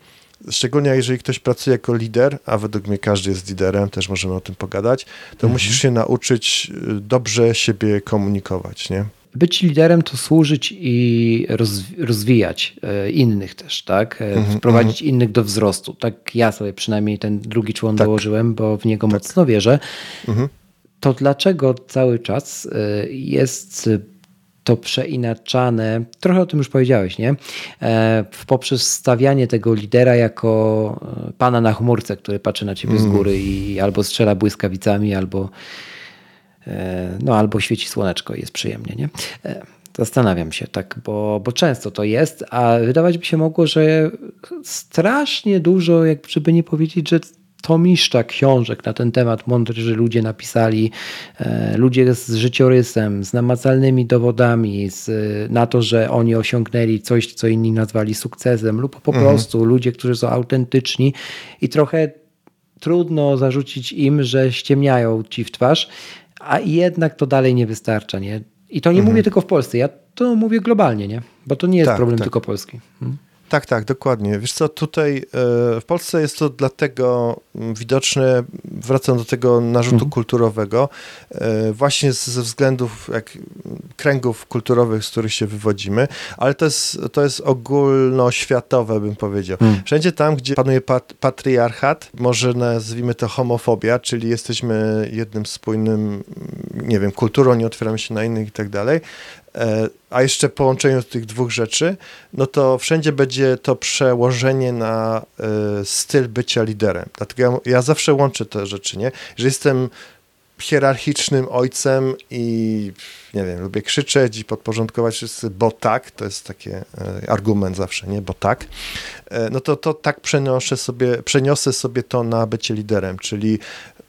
[SPEAKER 2] szczególnie jeżeli ktoś pracuje jako lider, a według mnie każdy jest liderem, też możemy o tym pogadać, to mhm. musisz się nauczyć y, dobrze siebie komunikować, nie?
[SPEAKER 1] Być liderem to służyć i rozwijać e, innych też, tak? E, mhm, Wprowadzić mm innych do wzrostu. Tak ja sobie przynajmniej ten drugi człon tak. dołożyłem, bo w niego tak. mocno wierzę. Mhm. To dlaczego cały czas e, jest to przeinaczane, trochę o tym już powiedziałeś, nie? E, poprzez stawianie tego lidera jako e, pana na chmurce, który patrzy na ciebie mm. z góry i albo strzela błyskawicami, albo, e, no, albo świeci słoneczko i jest przyjemnie, nie? Zastanawiam się tak, bo, bo często to jest, a wydawać by się mogło, że strasznie dużo, jak żeby nie powiedzieć, że tomiszcza książek na ten temat mądrzy ludzie napisali, e, ludzie z życiorysem, z namacalnymi dowodami z, na to, że oni osiągnęli coś, co inni nazwali sukcesem, lub po mhm. prostu ludzie, którzy są autentyczni i trochę trudno zarzucić im, że ściemniają ci w twarz, a jednak to dalej nie wystarcza. Nie? I to nie mhm. mówię tylko w Polsce, ja to mówię globalnie, nie? bo to nie jest tak, problem tak. tylko polski. Hmm?
[SPEAKER 2] Tak, tak, dokładnie. Wiesz co, tutaj e, w Polsce jest to dlatego mm, widoczne, wracam do tego narzutu mhm. kulturowego, e, właśnie ze względów jak, kręgów kulturowych, z których się wywodzimy, ale to jest, to jest ogólnoświatowe, bym powiedział. Mhm. Wszędzie tam, gdzie panuje pat, patriarchat, może nazwijmy to homofobia, czyli jesteśmy jednym spójnym, nie wiem, kulturą, nie otwieramy się na innych i tak dalej, a jeszcze połączeniu tych dwóch rzeczy, no to wszędzie będzie to przełożenie na e, styl bycia liderem. Dlatego ja, ja zawsze łączę te rzeczy, nie? Że jestem hierarchicznym ojcem i nie wiem, lubię krzyczeć i podporządkować wszyscy, bo tak, to jest taki e, argument zawsze, nie, bo tak, no to, to tak przeniosę sobie, przeniosę sobie to na bycie liderem, czyli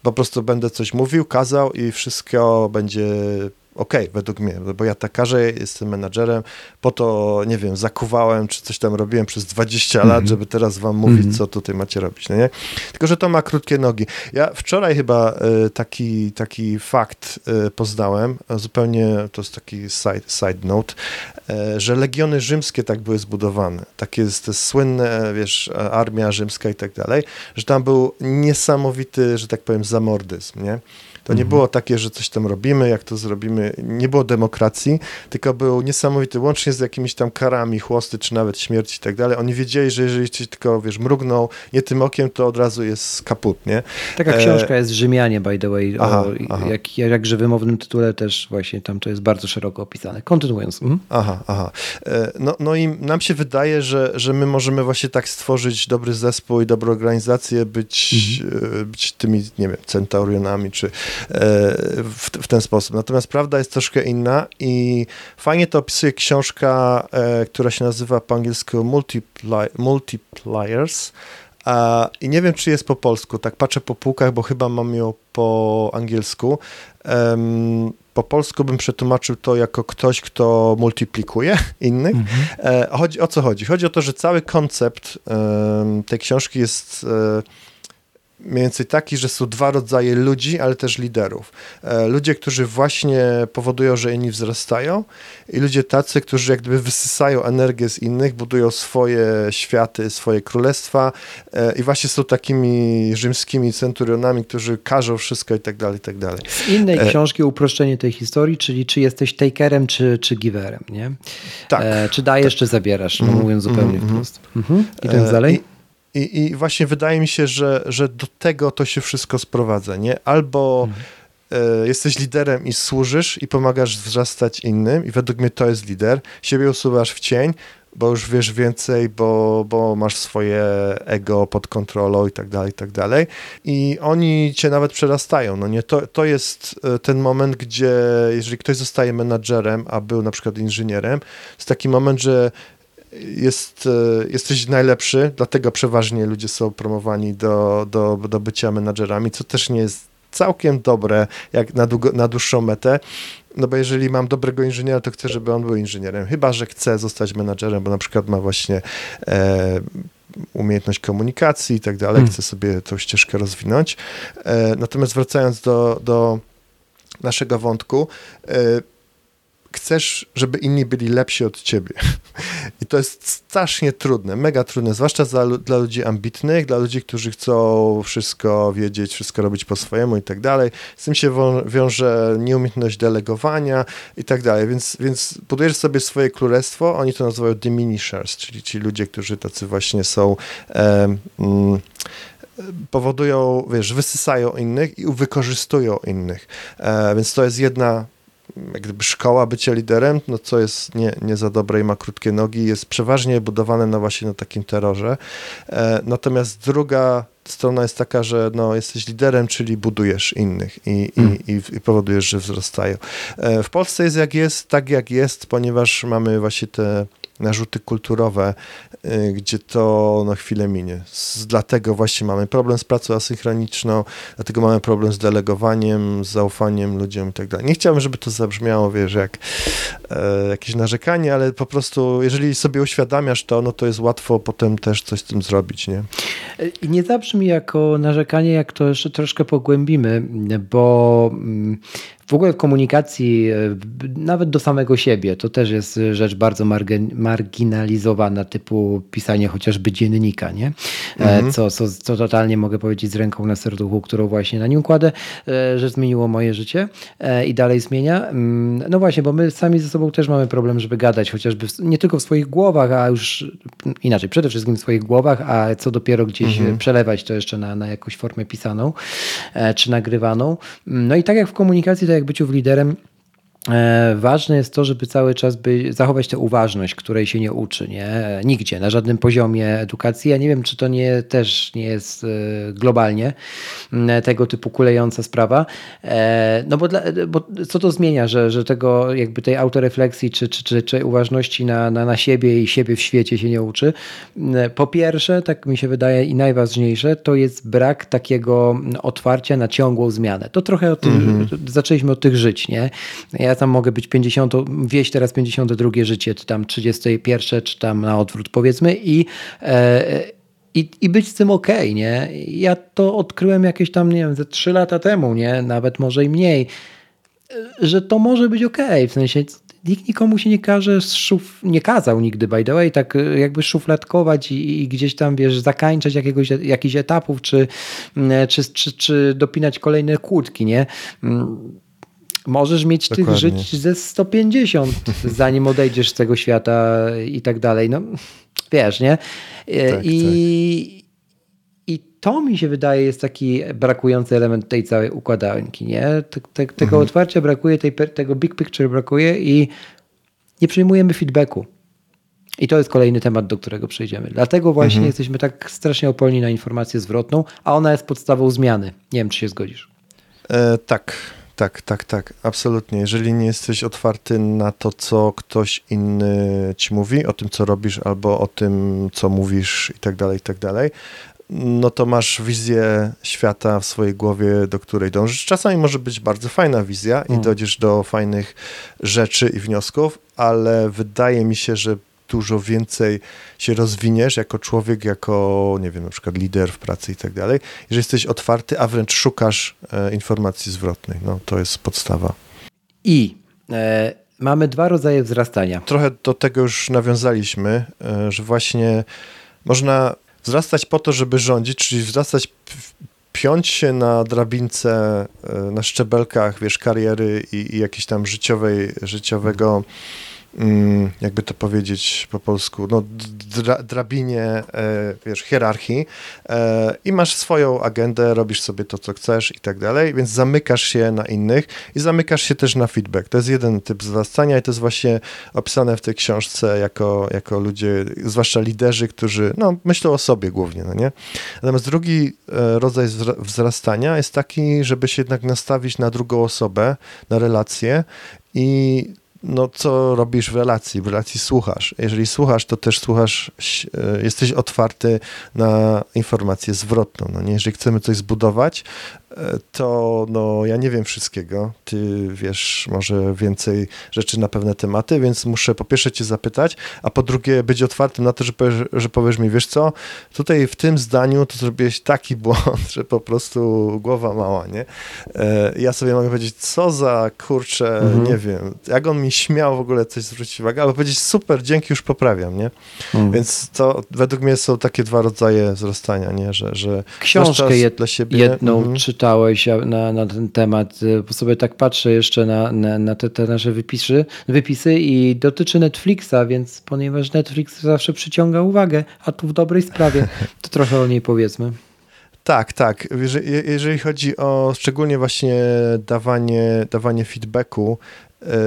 [SPEAKER 2] po prostu będę coś mówił, kazał i wszystko będzie okej, okay, według mnie, bo ja takarze, jestem menadżerem, po to, nie wiem, zakuwałem, czy coś tam robiłem przez 20 mm -hmm. lat, mhm. żeby teraz wam mówić, mm -hmm. co tutaj macie robić, no nie? Tylko, że to ma krótkie nogi. Ja wczoraj chyba y, taki, taki fakt y, poznałem, zupełnie, to jest taki side, side note, y, że legiony rzymskie tak były zbudowane. Takie jest te słynne, wiesz, armia rzymska i tak dalej, że tam był niesamowity, że tak powiem, zamordyzm, nie? To nie mhm. było takie, że coś tam robimy, jak to zrobimy. Nie było demokracji, tylko był niesamowity, łącznie z jakimiś tam karami, chłosty, czy nawet śmierci i tak dalej. Oni wiedzieli, że jeżeli ci tylko, wiesz, mrugnął nie tym okiem, to od razu jest kaput, nie?
[SPEAKER 1] Taka e... książka jest Rzymianie, by the way, aha, o aha. Jak, jakże wymownym tytule też właśnie tam to jest bardzo szeroko opisane. Kontynuując. Mhm.
[SPEAKER 2] Aha, aha. E, no, no i nam się wydaje, że, że my możemy właśnie tak stworzyć dobry zespół i dobrą organizację, być, mhm. E, być tymi, nie wiem, centaurionami, czy w, w, ten sposób. Natomiast prawda jest troszkę inna i fajnie to opisuje książka, e, która się nazywa po angielsku Multipli Multipliers. I nie wiem, czy jest po polsku. Tak patrzę po półkach, bo chyba mam ją po angielsku. Po polsku bym przetłumaczył to jako ktoś, kto multiplikuje innych. Mhm. E, chodzi, o co chodzi? Chodzi o to, że cały koncept tej książki jest e, mniej więcej taki, że są dwa rodzaje ludzi, ale też liderów. E, ludzie, którzy właśnie powodują, że inni wzrastają i ludzie tacy, którzy jak gdyby wysysają energię z innych, budują swoje światy, swoje królestwa e, i właśnie są takimi rzymskimi centurionami, którzy każą wszystko i tak dalej, i tak dalej.
[SPEAKER 1] Z innej e... książki uproszczenie tej historii, czyli czy jesteś takerem, czy, czy giverem, nie?
[SPEAKER 2] Tak.
[SPEAKER 1] E, czy dajesz, tak. czy zabierasz, no, mm, mówiąc zupełnie mm, wprost. Mhm. I tak dalej? I
[SPEAKER 2] i, I, właśnie wydaje mi się, że, że do tego to się wszystko sprowadza, nie? Albo mhm. y, jesteś liderem i służysz i pomagasz wzrastać innym i według mnie to jest lider. Siebie usuwasz w cień, bo już wiesz więcej, bo, bo masz swoje ego pod kontrolą i tak dalej, i tak dalej. I oni cię nawet przerastają, no nie? To, to jest e, ten moment, gdzie jeżeli ktoś zostaje menadżerem, a był na przykład inżynierem, jest taki moment, że jest, e, jesteś najlepszy, dlatego przeważnie ludzie są promowani do, do, do bycia menadżerami, co też nie jest całkiem dobre, jak na, długo, na dłuższą metę. No bo jeżeli mam dobrego inżyniera, to chcę, żeby on był inżynierem. Chyba, że chce zostać menadżerem, bo na przykład ma właśnie e, umiejętność komunikacji i tak dalej, hmm. chce sobie tą ścieżkę rozwinąć. E, natomiast wracając do, do naszego wątku, e, chcesz, żeby inni byli lepsi od ciebie. I to jest strasznie trudne, mega trudne, zwłaszcza dla, dla ludzi ambitnych, dla ludzi, którzy chcą wszystko wiedzieć, wszystko robić po swojemu i tak dalej. Z tym się wiąże nieumiejętność delegowania i tak dalej, więc, więc budujesz sobie swoje królestwo, oni to nazywają diminishers, czyli ci ludzie, którzy tacy właśnie są e, mm, powodują, wiesz, wysysają innych i wykorzystują innych. E, więc to jest jedna jak gdyby szkoła bycia liderem, no co jest nie, nie za dobre i ma krótkie nogi, jest przeważnie budowane na właśnie na takim terrorze. E, natomiast druga strona jest taka, że no, jesteś liderem, czyli budujesz innych i, hmm. i, i, powodujesz, że wzrastają. E, w Polsce jest jak jest, tak jak jest, ponieważ mamy właśnie te narzuty kulturowe, y, gdzie to na chwilę minie. Dlatego właśnie mamy problem z pracą asynchroniczną, dlatego mamy problem z delegowaniem, z zaufaniem ludziom i tak dalej. Nie chciałbym, żeby to zabrzmiało, wiesz, jak e, jakieś narzekanie, ale po prostu, jeżeli sobie uświadamiasz to, no to jest łatwo potem też coś z tym zrobić, nie?
[SPEAKER 1] I nie zabrzmi jako narzekanie, jak to jeszcze troszkę pogłębimy, bo mm, w ogóle w komunikacji, e, nawet do samego siebie, to też jest rzecz bardzo marginalizowana, typu pisanie chociażby dziennika, nie? E, mhm. Co, co, co totalnie mogę powiedzieć z ręką na serduchu, którą właśnie na nim kładę, e, że zmieniło moje życie i dalej zmienia. Mm, no właśnie, bo my sami ze sobą też mamy problem, żeby gadać, chociażby w, nie tylko w swoich głowach, a już inaczej, przede wszystkim w swoich głowach, a co dopiero gdzieś mhm. przelewać to jeszcze na, na jakąś formę pisaną czy nagrywaną. No i tak jak w komunikacji, to jak byciu liderem ważne jest to, żeby cały czas by zachować tę uważność, której się nie uczy, nie? Nigdzie, na żadnym poziomie edukacji. Ja nie wiem, czy to nie też nie jest e, globalnie tego typu kulejąca sprawa. E, no bo, dla, bo co to zmienia, że, że tego jakby tej autorefleksji czy, czy, czy, czy uważności na, na, na siebie i siebie w świecie się nie uczy? Po pierwsze, tak mi się wydaje i najważniejsze, to jest brak takiego otwarcia na ciągłą zmianę. To trochę o tym, mm -hmm. zaczęliśmy od tych żyć, nie? Ja tam mogę być 50, wieść teraz 52 życie, czy tam 31, czy tam na odwrót powiedzmy i e, i, i być z tym ok, nie? Ja to odkryłem jakieś tam, nie wiem, ze 3 lata temu, nie? Nawet może i mniej, że to może być ok, w sensie nikt nikomu się nie każe, szuf, nie kazał nigdy, by the way, tak jakby szufladkować i, i gdzieś tam, wiesz, zakańczać jakiegoś, jakichś etapów, czy, czy, czy, czy dopinać kolejne kłódki, nie? Możesz mieć Dokładnie. tych żyć ze 150, zanim odejdziesz z tego świata i tak dalej. No, wiesz, nie? E, tak, I, tak. I to mi się wydaje jest taki brakujący element tej całej układanki, nie? Te, te, tego mhm. otwarcia brakuje, tej, tego big picture brakuje i nie przyjmujemy feedbacku. I to jest kolejny temat, do którego przejdziemy. Dlatego właśnie mhm. jesteśmy tak strasznie opolni na informację zwrotną, a ona jest podstawą zmiany. Nie wiem, czy się zgodzisz.
[SPEAKER 2] E, tak, tak, tak, tak, absolutnie. Jeżeli nie jesteś otwarty na to, co ktoś inny ci mówi, o tym, co robisz, albo o tym, co mówisz i tak dalej, i tak dalej, no to masz wizję świata w swojej głowie, do której dążysz. Czasami może być bardzo fajna wizja i mm. dojdziesz do fajnych rzeczy i wniosków, ale wydaje mi się, że dużo więcej się rozwiniesz jako człowiek, jako, nie wiem, na przykład lider w pracy i tak dalej, jeżeli jesteś otwarty, a wręcz szukasz e, informacji zwrotnej. No, to jest podstawa.
[SPEAKER 1] I e, mamy dwa rodzaje wzrastania.
[SPEAKER 2] Trochę do tego już nawiązaliśmy, e, że właśnie można wzrastać po to, żeby rządzić, czyli wzrastać piąć się na drabince, e, na szczebelkach, wiesz, kariery i, i jakiejś tam życiowej, życiowego jakby to powiedzieć po polsku, no, dra, drabinie, e, wiesz, hierarchii e, i masz swoją agendę, robisz sobie to, co chcesz i tak dalej, więc zamykasz się na innych i zamykasz się też na feedback. To jest jeden typ wzrastania i to jest właśnie opisane w tej książce jako, jako ludzie, zwłaszcza liderzy, którzy, no, myślą o sobie głównie, no nie? Natomiast drugi e, rodzaj wzrastania jest taki, żeby się jednak nastawić na drugą osobę, na relację i no, co robisz w relacji? W relacji słuchasz. Jeżeli słuchasz, to też słuchasz, e, jesteś otwarty na informację zwrotną. No nie? Jeżeli chcemy coś zbudować, to no, ja nie wiem wszystkiego. Ty wiesz może więcej rzeczy na pewne tematy, więc muszę po pierwsze cię zapytać, a po drugie być otwartym na to, że powiesz, że powiesz mi, wiesz co, tutaj w tym zdaniu to zrobiłeś taki błąd, że po prostu głowa mała, nie? E, ja sobie mogę powiedzieć, co za kurczę, mhm. nie wiem, jak on mi śmiał w ogóle coś zwrócić uwagę, albo powiedzieć, super, dzięki, już poprawiam, nie? Mhm. Więc to według mnie są takie dwa rodzaje wzrastania, nie? Że, że
[SPEAKER 1] Książkę jed, dla siebie. jedną mhm. czytam czytałeś na, na ten temat, bo sobie tak patrzę jeszcze na, na, na te, te, nasze wypisy, wypisy i dotyczy Netflixa, więc ponieważ Netflix zawsze przyciąga uwagę, a tu w dobrej sprawie, to trochę o niej powiedzmy.
[SPEAKER 2] Tak, tak. Jeżeli chodzi o szczególnie właśnie dawanie, dawanie feedbacku,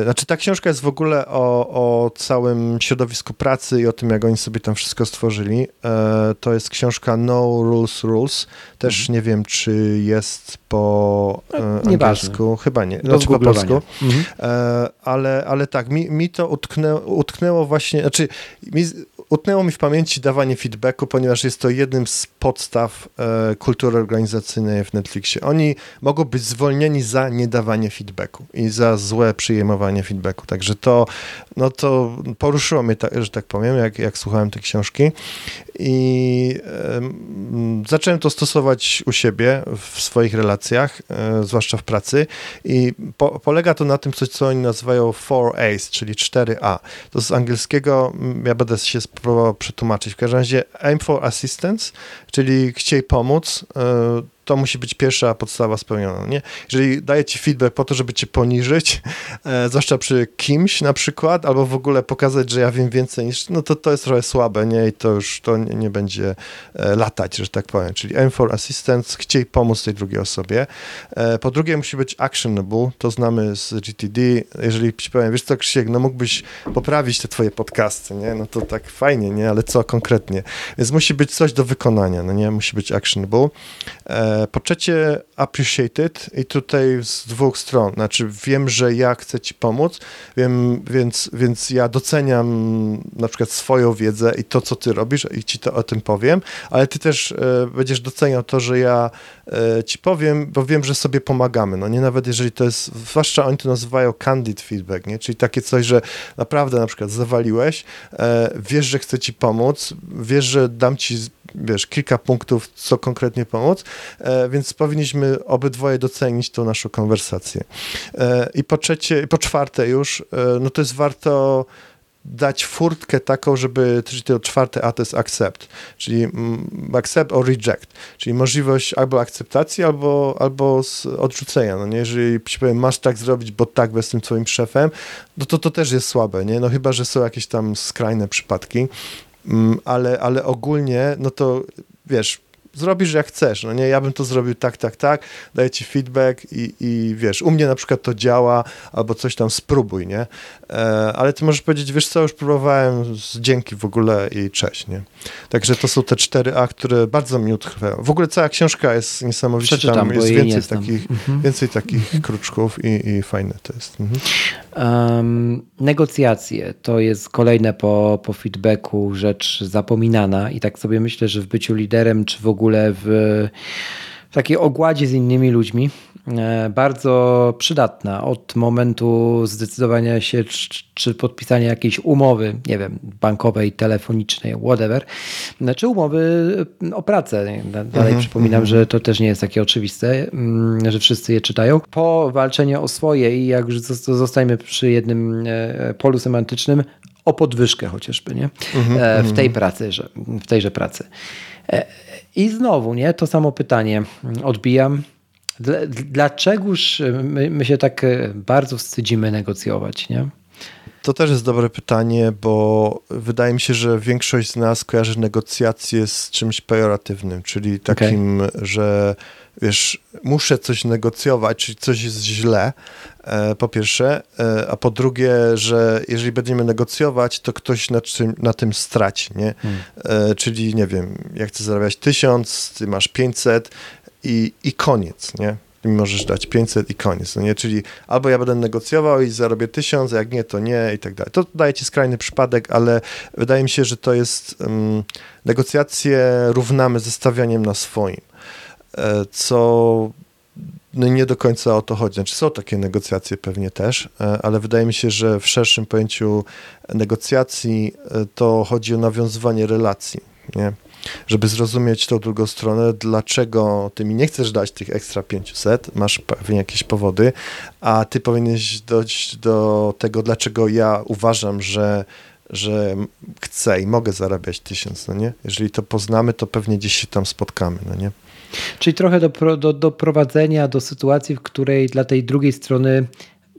[SPEAKER 2] znaczy, ta książka jest w ogóle o, o całym środowisku pracy i o tym, jak oni sobie tam wszystko stworzyli. E, to jest książka No Rules Rules. Też mhm. nie wiem, czy jest po no, angielsku. Chyba nie. Znaczy po polsku. Mhm. Ale, ale tak, mi, mi to utknęło, utknęło właśnie, znaczy mi Utnęło mi w pamięci dawanie feedbacku, ponieważ jest to jednym z podstaw e, kultury organizacyjnej w Netflixie. Oni mogą być zwolnieni za niedawanie feedbacku i za złe przyjmowanie feedbacku. Także to, no to poruszyło mnie, że tak powiem, jak, jak słuchałem tej książki i zacząłem to stosować u siebie w swoich relacjach, e, zwłaszcza w pracy i po, polega to na tym coś, co oni nazywają 4A's, czyli 4A. To z angielskiego, ja będę się próbował przetłumaczyć. W każdym razie aim for assistance, czyli chciej pomóc, e, to musi być pierwsza podstawa spełniona, nie? Jeżeli daje ci feedback po to, żeby cię poniżyć, e, zwłaszcza przy kimś na przykład, albo w ogóle pokazać, że ja wiem więcej niż, no to to jest trochę słabe, nie? I to już to nie, nie będzie e, latać, że tak powiem. Czyli aim for assistance, chciej pomóc tej drugiej osobie. E, po drugie musi być actionable, to znamy z GTD. Jeżeli ci powiem, wiesz co Krzysiek, no mógłbyś poprawić te twoje podcasty, nie? No to tak fajnie, nie? Ale co konkretnie? Więc musi być coś do wykonania, no nie? Musi być actionable. E, po trzecie, appreciated i tutaj z dwóch stron. Znaczy, wiem, że ja chcę ci pomóc, wiem, więc, więc ja doceniam na przykład swoją wiedzę i to, co ty robisz i ci to o tym powiem, ale ty też e, będziesz doceniał to, że ja e, ci powiem, bo wiem, że sobie pomagamy. No nie nawet jeżeli to jest, zwłaszcza oni to nazywają candid feedback, nie? czyli takie coś, że naprawdę na przykład zawaliłeś, e, wiesz, że chcę ci pomóc, wiesz, że dam ci wiesz, kilka punktów, co konkretnie pomóc, e, więc powinniśmy obydwoje docenić tą naszą konwersację. E, I po trzecie, po czwarte już, e, no to jest warto dać furtkę taką, żeby, czyli to czwarte A to jest accept, czyli mm, accept or reject, czyli możliwość albo akceptacji, albo, albo odrzucenia, no nie, jeżeli ci powiem, masz tak zrobić, bo tak bez tym twoim szefem, no to to też jest słabe, nie, no chyba, że są jakieś tam skrajne przypadki, ale, ale ogólnie, no to wiesz, zrobisz jak chcesz, no nie, ja bym to zrobił tak, tak, tak, daję ci feedback i, i wiesz, u mnie na przykład to działa, albo coś tam spróbuj, nie, e, ale ty możesz powiedzieć, wiesz co, już próbowałem, dzięki w ogóle i cześć, nie. Także to są te cztery A, które bardzo mi utkwiają. W ogóle cała książka jest niesamowicie,
[SPEAKER 1] Przeczytam,
[SPEAKER 2] tam jest więcej takich, mhm. więcej takich mhm. kruczków i, i fajne to jest. Mhm.
[SPEAKER 1] Um, negocjacje to jest kolejne po, po feedbacku rzecz zapominana i tak sobie myślę, że w byciu liderem, czy w ogóle w, w takiej ogładzie z innymi ludźmi, e, bardzo przydatna od momentu zdecydowania się, czy, czy podpisania jakiejś umowy, nie wiem, bankowej, telefonicznej, whatever, czy znaczy umowy o pracę. Dalej mm -hmm. przypominam, że to też nie jest takie oczywiste, że wszyscy je czytają. Po walczeniu o swoje i jak już zostajemy przy jednym e, polu semantycznym, o podwyżkę chociażby, nie? -hmm. W tej mhm. pracy, że, w tejże pracy. I znowu, nie? To samo pytanie odbijam. Dlaczegoż my, my się tak e, bardzo wstydzimy negocjować, nie?
[SPEAKER 2] To też jest dobre pytanie, bo wydaje mi się, że większość z nas kojarzy negocjacje z czymś pejoratywnym, czyli takim, okay. że wiesz, muszę coś negocjować, czyli coś jest źle, e, po pierwsze, e, a po drugie, że jeżeli będziemy negocjować, to ktoś na, czym, na tym straci, nie? Hmm. E, czyli, nie wiem, ja chcę zarabiać tysiąc, ty masz 500 i, i koniec, nie? Mi możesz dać 500 i koniec, no nie? Czyli albo ja będę negocjował i zarobię 1000, a jak nie, to nie i tak dalej. To daje ci skrajny przypadek, ale wydaje mi się, że to jest um, negocjacje równamy ze stawianiem na swoim. E, co no nie do końca o to chodzi. Znaczy są takie negocjacje pewnie też, e, ale wydaje mi się, że w szerszym pojęciu negocjacji e, to chodzi o nawiązywanie relacji, nie? Żeby zrozumieć tą drugą stronę, dlaczego ty mi nie chcesz dać tych ekstra 500, masz pewnie jakieś powody, a ty powinieneś dojść do tego, dlaczego ja uważam, że że chcę i mogę zarabiać tysiąc, no nie? Jeżeli to poznamy, to pewnie gdzieś się tam spotkamy, no nie?
[SPEAKER 1] Czyli trochę do, do, doprowadzenia do sytuacji, w której dla tej drugiej strony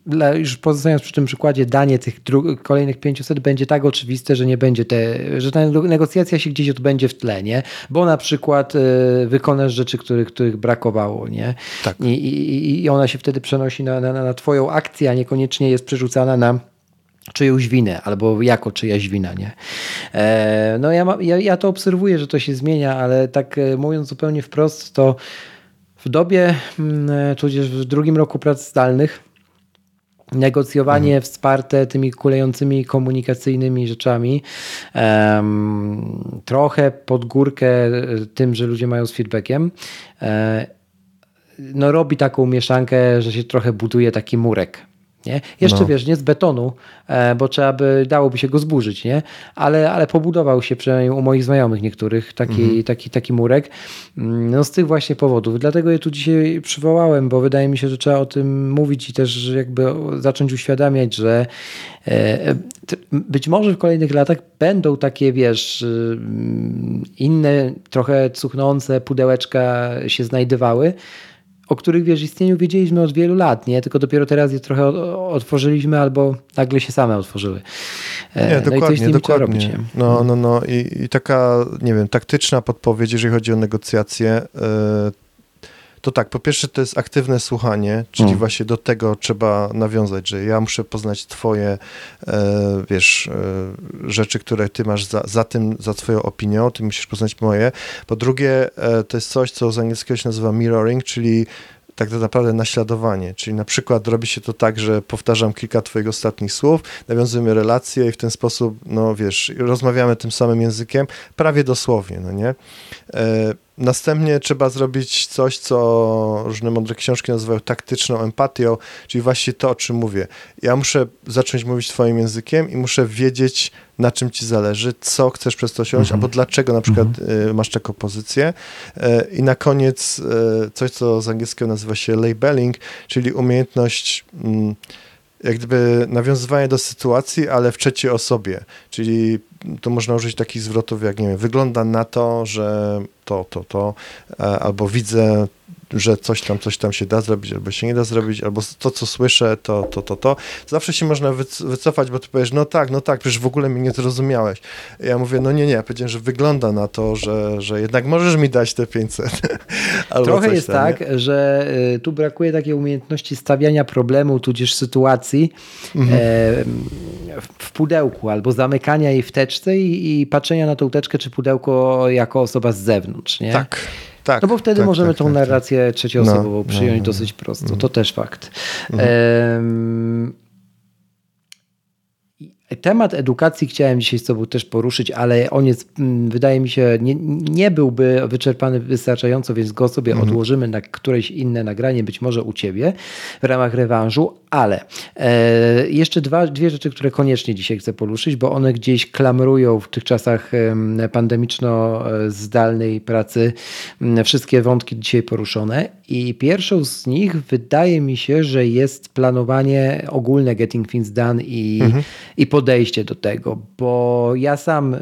[SPEAKER 1] dla, już pozostając przy tym przykładzie, danie tych kolejnych 500 będzie tak oczywiste, że nie będzie te, że ta negocjacja się gdzieś odbędzie w tle, nie? Bo na przykład y, wykonasz rzeczy, których, których brakowało, nie? Tak. I, i, I ona się wtedy przenosi na, na, na twoją akcję, a niekoniecznie jest przerzucana na czyjąś winę, albo jako czyjaś wina, nie? E, no ja, ma, ja, ja to obserwuję, że to się zmienia, ale tak e, mówiąc zupełnie wprost, to w dobie, mm, e, tudzież w drugim roku prac zdalnych, negocjowanie mhm. wsparte tymi kulejącymi komunikacyjnymi rzeczami, um, trochę pod górkę tym, że ludzie mają z feedbackiem, no robi taką mieszankę, że się trochę buduje taki murek nie? Jeszcze no. wiesz, nie z betonu, e, bo trzeba by, dałoby się go zburzyć, nie? Ale, ale pobudował się przynajmniej u moich znajomych niektórych taki, mhm. taki, taki murek. Mm, no z tych właśnie powodów. Dlatego je tu dzisiaj przywołałem, bo wydaje mi się, że trzeba o tym mówić i też jakby zacząć uświadamiać, że e, być może w kolejnych latach będą takie, wiesz, y, inne, trochę cuchnące pudełeczka się znajdowały, o których wiesz, istnieniu wiedzieliśmy od wielu lat, nie? Tylko dopiero teraz je trochę otworzyliśmy albo nagle się same otworzyły.
[SPEAKER 2] E, nie, no dokładnie, dokładnie. Robić, nie? No, no, no I, i taka, nie wiem, taktyczna podpowiedź, jeżeli chodzi o negocjacje, yy, to tak, po pierwsze to jest aktywne słuchanie, czyli mm. właśnie do tego trzeba nawiązać, że ja muszę poznać twoje, e, wiesz, e, rzeczy, które ty masz za, za tym, za twoją opinią, ty musisz poznać moje. Po drugie, e, to jest coś, co z angielskiego się nazywa mirroring, czyli tak naprawdę naśladowanie. Czyli na przykład robi się to tak, że powtarzam kilka twoich ostatnich słów, nawiązujemy relacje i w ten sposób, no wiesz, rozmawiamy tym samym językiem, prawie dosłownie, no nie? Następnie trzeba zrobić coś, co różne mądre książki nazywają taktyczną empatią, czyli właśnie to, o czym mówię. Ja muszę zacząć mówić twoim językiem i muszę wiedzieć, na czym ci zależy, co chcesz przez to osiągnąć, mhm. albo dlaczego na przykład mhm. masz taką pozycję. E, I na koniec e, coś, co z angielskiego nazywa się labeling, czyli umiejętność mm, jak gdyby nawiązywanie do sytuacji, ale w trzeciej osobie, czyli to można użyć takich zwrotów jak, nie wiem, wygląda na to, że to, to, to, e, albo widzę że coś tam, coś tam się da zrobić, albo się nie da zrobić, albo to, co słyszę, to, to, to, to. Zawsze się można wycofać, bo ty powiesz, no tak, no tak, przecież w ogóle mnie nie zrozumiałeś. Ja mówię, no nie, nie, ja powiedziałem, że wygląda na to, że, że jednak możesz mi dać te 500.
[SPEAKER 1] Trochę jest tam, tak, nie? że y, tu brakuje takiej umiejętności stawiania problemu, tudzież sytuacji mhm. e, w pudełku, albo zamykania jej w teczce i, i patrzenia na tą teczkę czy pudełko jako osoba z zewnątrz, nie?
[SPEAKER 2] Tak. Tak,
[SPEAKER 1] no bo wtedy tak, możemy tak, tą tak, tak. narrację trzecioosobową no, przyjąć no, no. dosyć prosto. To też fakt. Mhm. Temat edukacji chciałem dzisiaj z Tobą też poruszyć, ale on jest, mm, wydaje mi się, nie, nie byłby wyczerpany wystarczająco, więc go sobie mhm. odłożymy na któreś inne nagranie, być może u Ciebie w ramach rewanżu, ale e, jeszcze dwa, dwie rzeczy, które koniecznie dzisiaj chcę poruszyć, bo one gdzieś klamrują w tych czasach pandemiczno-zdalnej pracy wszystkie wątki dzisiaj poruszone i pierwszą z nich wydaje mi się, że jest planowanie ogólne Getting Things Done i, mhm. i podejście do tego, bo ja sam e,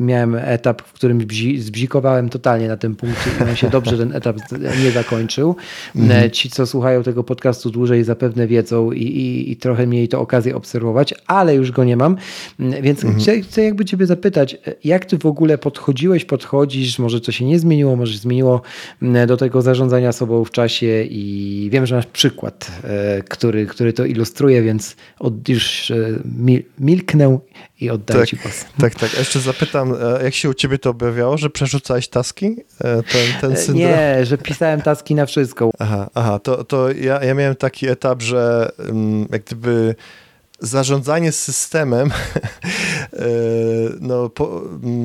[SPEAKER 1] miałem etap, w którym zbzikowałem totalnie na tym punkcie i on się dobrze ten etap nie zakończył. Mhm. Ci, co słuchają tego podcastu dłużej zapewne wiedzą i, i, i trochę mieli to okazję obserwować, ale już go nie mam, więc mhm. chcę, chcę jakby ciebie zapytać, jak ty w ogóle podchodziłeś, podchodzisz, może to się nie zmieniło, może się zmieniło do tego zarządzania sobą w czasie i wiem, że masz przykład, e, który, który to ilustruje, więc od, już e, milknę i oddaję
[SPEAKER 2] tak,
[SPEAKER 1] Ci głos.
[SPEAKER 2] Tak, tak. Jeszcze zapytam, e, jak się u Ciebie to objawiało, że przerzucałeś taski? Ten, ten syndrom?
[SPEAKER 1] Nie, że pisałem taski na wszystko.
[SPEAKER 2] Aha, aha to, to ja, ja miałem taki etap, że mm, jak gdyby zarządzanie systemem e, no, po,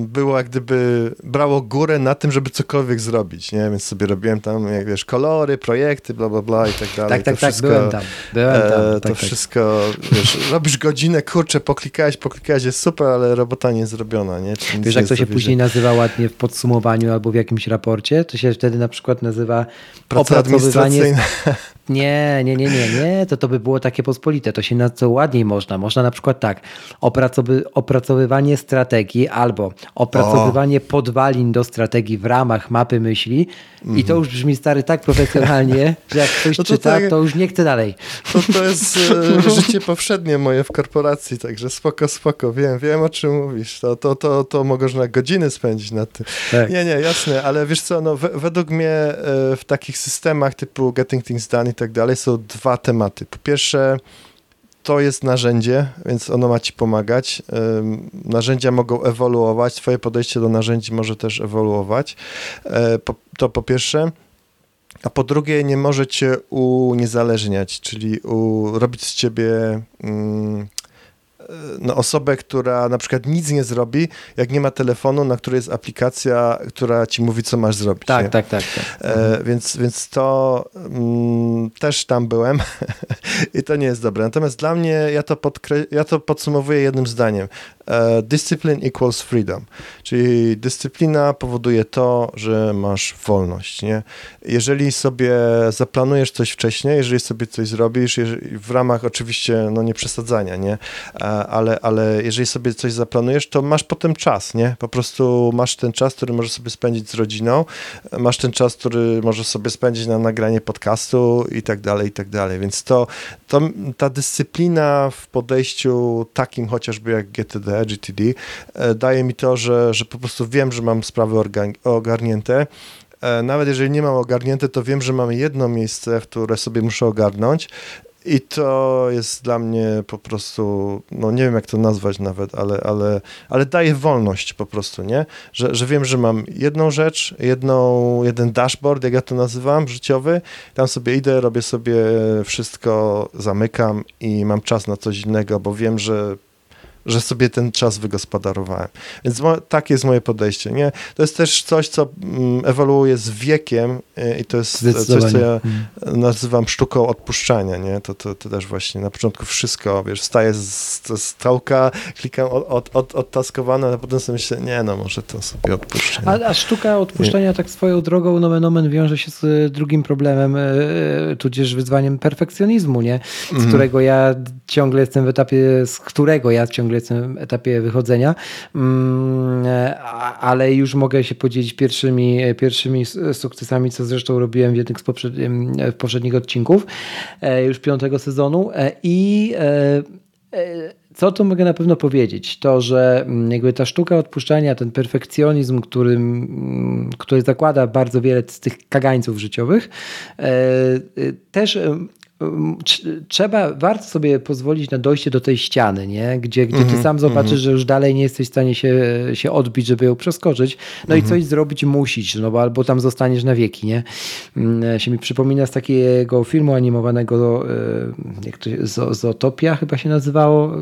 [SPEAKER 2] było jak gdyby brało górę na tym, żeby cokolwiek zrobić, nie? Więc sobie robiłem tam, jak wiesz, kolory, projekty, bla, bla, bla i tak dalej.
[SPEAKER 1] Tak, tak,
[SPEAKER 2] to
[SPEAKER 1] tak, wszystko, byłem tam. Byłem tam.
[SPEAKER 2] E, to tak, tak. wszystko, tak. wiesz, robisz godzinę, kurczę, poklikałeś, poklikałeś, jest super, ale robota nie zrobiona, nie?
[SPEAKER 1] Wiesz, jak to się później nazywa ładnie w podsumowaniu albo w jakimś raporcie? To się wtedy na przykład nazywa
[SPEAKER 2] Praca opracowywanie...
[SPEAKER 1] Nie, nie, nie, nie, nie, to to by było takie pospolite, to się na co ładniej można. Można na przykład tak, opracowy, opracowywanie strategii albo opracowywanie o. podwalin do strategii w ramach mapy myśli mm -hmm. i to już brzmi stary tak profesjonalnie, że jak ktoś no to czyta, tak, to już nie chce dalej.
[SPEAKER 2] To, to jest e, życie powszednie moje w korporacji, także spoko, spoko, wiem, wiem o czym mówisz. To, to, to, to można godziny spędzić na tym. Tak. Nie, nie, jasne, ale wiesz co, no, według mnie e, w takich systemach typu Getting Things Done i tak dalej są dwa tematy. Po pierwsze, to jest narzędzie, więc ono ma ci pomagać. Narzędzia mogą ewoluować, twoje podejście do narzędzi może też ewoluować. E, to po pierwsze. A po drugie, nie może cię uniezależniać, czyli u, robić z ciebie mm, no, osobę, która na przykład nic nie zrobi, jak nie ma telefonu, na której jest aplikacja, która ci mówi, co masz zrobić.
[SPEAKER 1] Tak, tak, tak. tak.
[SPEAKER 2] E, więc, więc to mm, też tam byłem i to nie jest dobre. Natomiast dla mnie, ja to, podkre- ja to podsumowuję jednym zdaniem. E, discipline equals freedom. Czyli dyscyplina powoduje to, że masz wolność. Nie? Jeżeli sobie zaplanujesz coś wcześniej, jeżeli sobie coś zrobisz, w ramach oczywiście no, nie przesadzania, nie? E, ale, ale jeżeli sobie coś zaplanujesz, to masz potem czas, nie? Po prostu masz ten czas, który możesz sobie spędzić z rodziną, masz ten czas, który możesz sobie spędzić na nagranie podcastu i tak dalej, i tak dalej. Więc to, to ta dyscyplina w podejściu takim chociażby jak GTD, GTD, e, daje mi to, że, że po prostu wiem, że mam sprawy ogarnięte. E, nawet jeżeli nie mam ogarnięte, to wiem, że mam jedno miejsce, które sobie muszę ogarnąć i to jest dla mnie po prostu, no nie wiem jak to nazwać nawet, ale, ale, ale daje wolność po prostu, nie? Że, że wiem, że mam jedną rzecz, jedną, jeden dashboard, jak ja to nazywam, życiowy, tam sobie idę, robię sobie wszystko, zamykam i mam czas na coś innego, bo wiem, że że sobie ten czas wygospodarowałem. Więc takie jest moje podejście. Nie? To jest też coś, co mm, ewoluuje z wiekiem i to jest coś, co ja mhm. nazywam sztuką odpuszczania. Nie? To, to, to też właśnie na początku wszystko, wiesz, wstaję z, z stołka, klikam od, od, od, odtaskowane, a potem sobie myślę, nie no, może to sobie odpuszczę.
[SPEAKER 1] A, a, sztuka odpuszczania tak swoją drogą, nomen omen, wiąże się z drugim problemem, e, e, tudzież wyzwaniem perfekcjonizmu, nie? Z mm. którego ja ciągle jestem w etapie, z którego ja ciągle w etapie wychodzenia, mm, ale już mogę się podzielić pierwszymi, pierwszymi sukcesami, co zresztą robiłem w jednym z poprzednich odcinków e, już piątego sezonu e, i e, co tu mogę na pewno powiedzieć? To, że mm, jakby ta sztuka odpuszczania, ten perfekcjonizm, który, mm, który zakłada bardzo wiele z tych kagańców życiowych, też trzeba, warto sobie pozwolić na dojście do tej ściany, nie? Gdzie, gdzie ty
[SPEAKER 2] Mhm,
[SPEAKER 1] sam zobaczysz, że już dalej nie jesteś w stanie się, się odbić, żeby ją przeskoczyć, no i coś zrobić musisz, no bo albo tam zostaniesz na wieki, nie? Mm, Się mi przypomina z takiego filmu animowanego e, jak to, Zo- Zootopia chyba się nazywało,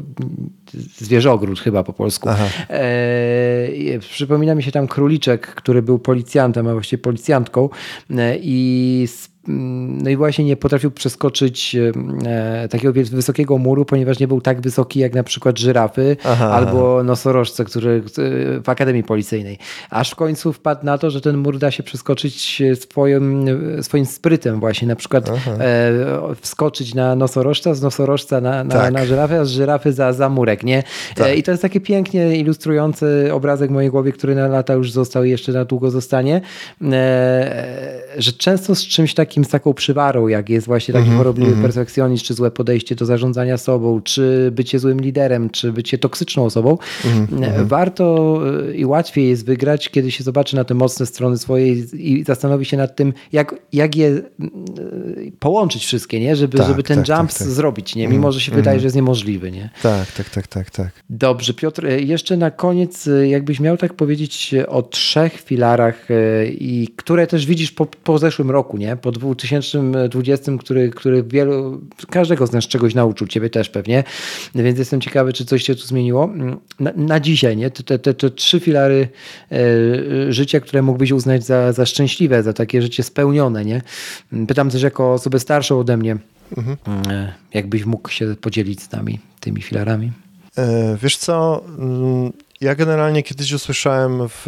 [SPEAKER 1] Zwierzogród chyba po polsku. E, przypomina mi się tam króliczek, który był policjantem, a właściwie policjantką e, i mm, no i właśnie nie potrafił przeskoczyć e, takiego wysokiego muru, ponieważ nie był tak wysoki jak na przykład żyrafy
[SPEAKER 2] Aha.
[SPEAKER 1] albo nosorożce, który e, w Akademii Policyjnej. Aż w końcu wpadł na to, że ten mur da się przeskoczyć swoim, swoim sprytem właśnie, na przykład e, wskoczyć na nosorożca, z nosorożca na, na,
[SPEAKER 2] Tak.
[SPEAKER 1] na żyrafę, a z żyrafy za, za murek, nie?
[SPEAKER 2] Tak.
[SPEAKER 1] E, I to jest taki pięknie ilustrujący obrazek w mojej głowie, który na lata już został i jeszcze na długo zostanie, e, że często z czymś takim, z taką przywarą, jak jest właśnie taki chorobliwy perfekcjonizm, czy złe podejście do zarządzania sobą, czy bycie złym liderem, czy bycie toksyczną osobą, e, warto e, i łatwiej jest wygrać, kiedy się zobaczy na te mocne strony swoje i zastanowi się nad tym, jak, jak je e, połączyć wszystkie, nie? Żeby,
[SPEAKER 2] Tak,
[SPEAKER 1] żeby ten
[SPEAKER 2] tak, tak,
[SPEAKER 1] jump
[SPEAKER 2] tak.
[SPEAKER 1] zrobić, nie? mimo że się wydaje, że jest niemożliwy. Nie?
[SPEAKER 2] Tak, tak, tak, tak, tak.
[SPEAKER 1] Dobrze, Piotr, jeszcze na koniec, jakbyś miał tak powiedzieć o trzech filarach, i które też widzisz po, po zeszłym roku, nie? Po 2020, który, który wielu, każdego z nas czegoś nauczył, ciebie też pewnie, więc jestem ciekawy, czy coś się tu zmieniło. Mm, Na, na dzisiaj, nie? Te, te, te, te trzy filary e, życia, które mógłbyś uznać za, za szczęśliwe, za takie życie spełnione, nie? Mm, Pytam też jako osobę starszą ode mnie, e, jakbyś mógł się podzielić z nami tymi filarami.
[SPEAKER 2] E, Wiesz co, mm, ja generalnie kiedyś usłyszałem, w,